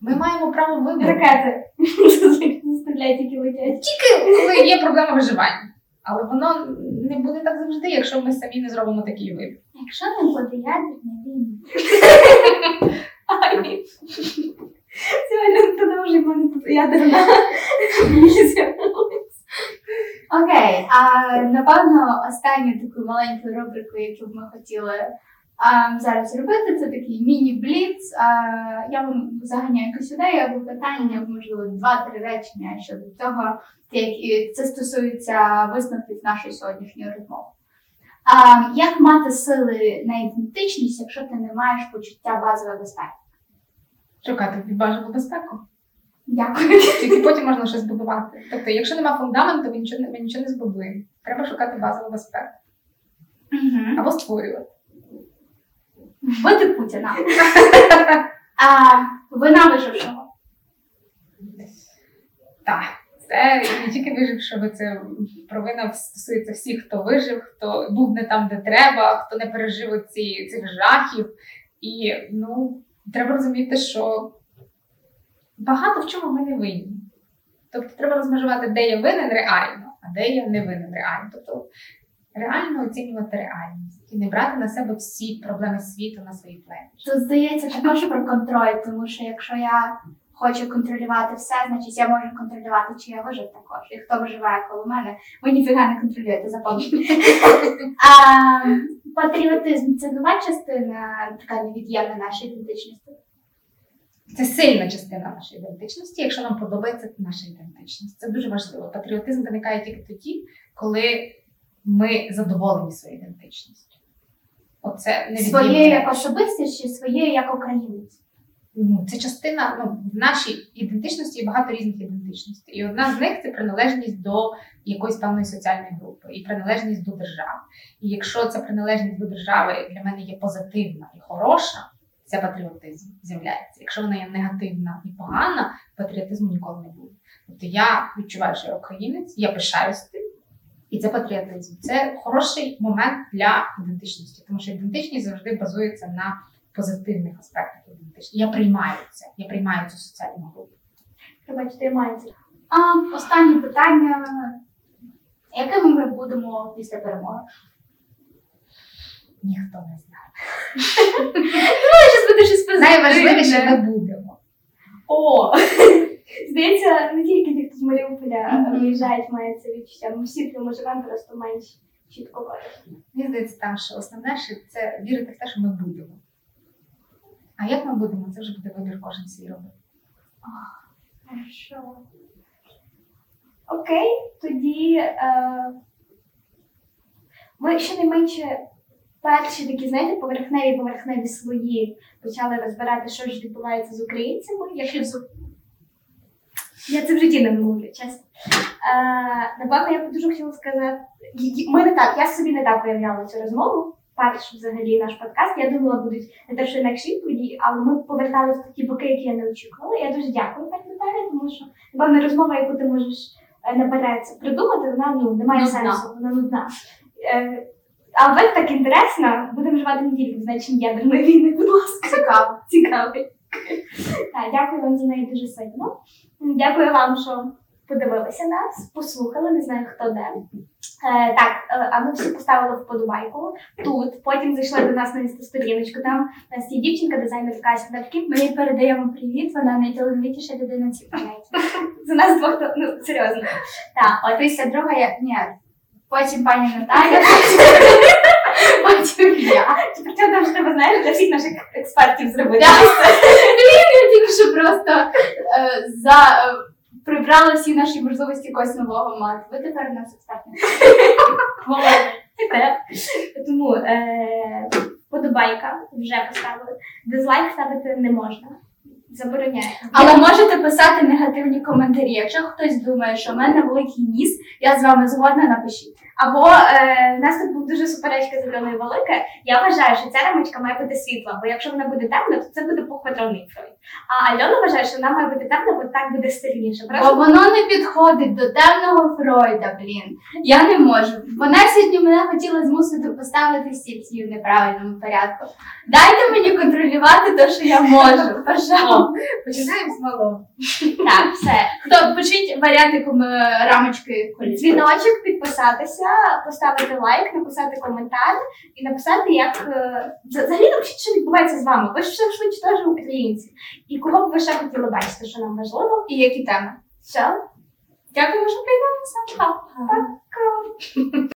Ми маємо право вибору. Ракети заставляють тільки летять. Тільки коли є проблема виживання. Але воно не буде так завжди, якщо ми самі не зробимо такий вибір. Якщо не буде ядерної війни. Сьогодні продовжуємо ядерна місія. Окей, а напевно останню таку маленьку рубрику, яку б ми хотіли зараз зробити, це такий міні-бліц. Я вам заганяю якусь ідею або питання, можливо, два-три речення щодо цього, які це стосується висновків нашої сьогоднішньої розмови. Як мати сили на ідентичність, якщо ти не маєш почуття базової безпеки? Шукати бажану безпеку. Дякую. Тільки потім можна щось будувати. Тобто, якщо немає фундаменту, ми нічого, ми нічого не збудуємо. Треба шукати базову безпеку Мгм. або створювати. Вбити Путіна. А, вина вижившого. Так, це не тільки вижившого, це провина стосується всіх, хто вижив, хто був не там, де треба, хто не пережив ці, цих жахів. І ну, треба розуміти, що багато в чому ми не винні. Тобто треба розмежувати, де я винен реально, а де я не винен реально. Тобто реально оцінювати реальність і не брати на себе всі проблеми світу на свої плечі. Тут здається також про контроль, тому що якщо я хоче контролювати все, значить я можу контролювати, чи я вижив також. І хто виживає коло мене, ви ніфіга не контролюєте, запам'ятайте. Патріотизм це нова частина, така невід'ємна нашої ідентичності. Це сильна частина нашої ідентичності, якщо нам подобається наша ідентичність. Це дуже важливо. Патріотизм виникає тільки тоді, коли ми задоволені своєю ідентичністю. Оце не Своєю як особистість чи своєю як українець. Ну, це частина ну, в нашій ідентичності є багато різних ідентичностей. І одна з них це приналежність до якоїсь певної соціальної групи і приналежність до держави. І якщо ця приналежність до держави для мене є позитивна і хороша, це патріотизм з'являється. Якщо вона є негативна і погана, патріотизму ніколи не буде. Тобто я відчуваю, що я українець, я пишаюся тим. І це патріотизм. Це хороший момент для ідентичності, тому що ідентичність завжди базується на позитивних аспектах ідентичності. Я приймаю це, я приймаю цю соціальну групу. Пробачте, я маю це. А, останнє питання. Якими ми будемо після перемоги? Ніхто не знає. Щось Найважливіше ми будемо. О! Здається, не тільки ті, хто з Маріуполя виїжджають, мають це відчуття. Ми всі прямо живемо просто менш чітко бачимо. Мені здається, там, що основне що це вірити в те, що ми будемо. А як ми будемо, це вже буде вибір кожен свій робити. Хорошо. Окей, тоді е, ми щонайменше перші такі, знаєте, поверхневі поверхневі свої почали розбирати, що ж відбувається з українцями. Якщо з- я це в житті не вимовлю, чесно. Е, напевно, я б дуже хотіла сказати. Ми не так, я собі не так уявляла цю розмову. Перший взагалі наш подкаст. Я думала, будуть не те, що інакші відповіді, але ми поверталися в такі боки, які я не очікувала. Я дуже дякую пані Наталі, тому що напевно розмова, яку ти можеш е, наперед придумати, вона ну не має сенсу, вона нудна. Е, а ви так інтересно, будемо вживати не тільки в ядерної війни, будь ласка. Цікаво. Цікавий. Так, дякую вам за неї дуже сильно. Дякую вам, що подивилися нас, послухали, не знаю хто де. Е, так, е, а ми всі поставили вподобайку тут. Потім зайшли до нас на інстасторіночку. Там у нас є дівчинка, дизайнер Кася. Ми їй передаємо привіт, вона найталановитіша людина на цій планеті. За нас двох то ну серйозно. Так, От після друга я. Ні. Потім пані Наталя, потім я. чи при цьому ж треба знаєш для всіх наших експертів зробити. Я тільки що просто е, за, прибрала всі наші можливості когось нового мати. Ви тепер у нас експертні. Тому е, вподобайка вже поставили. Дизлайк ставити не можна. Забороняє. Але можете писати негативні коментарі. Якщо хтось думає, що в мене великий ніс, я з вами згодна, напишіть. Або е, в нас тут був дуже суперечка з Альоною Велике. Я вважаю, що ця рамочка має бути світла, бо якщо вона буде темна, то це буде похватровний фрой. А Альона вважає, що вона має бути темна, бо так буде стильніше. Бо воно не підходить до темного Фройда, блін. Я не можу. Вона сьогодні мене хотіла змусити поставити стільці в неправильному порядку. Дайте мені контролювати те, що я можу. Пожалуйста. Починаємо з малого. так, все. Хто пишіть варіанти ком- рамочки коліс. Дзвіночок, підписатися, поставити лайк, написати коментар і написати, як е, взагалі напишіть, що відбувається з вами. Ви ж все швидше теж українці. І кого б ви ще хотіли бачити, що нам важливо. І які теми? Все. Дякую, що приєдналися. Пока.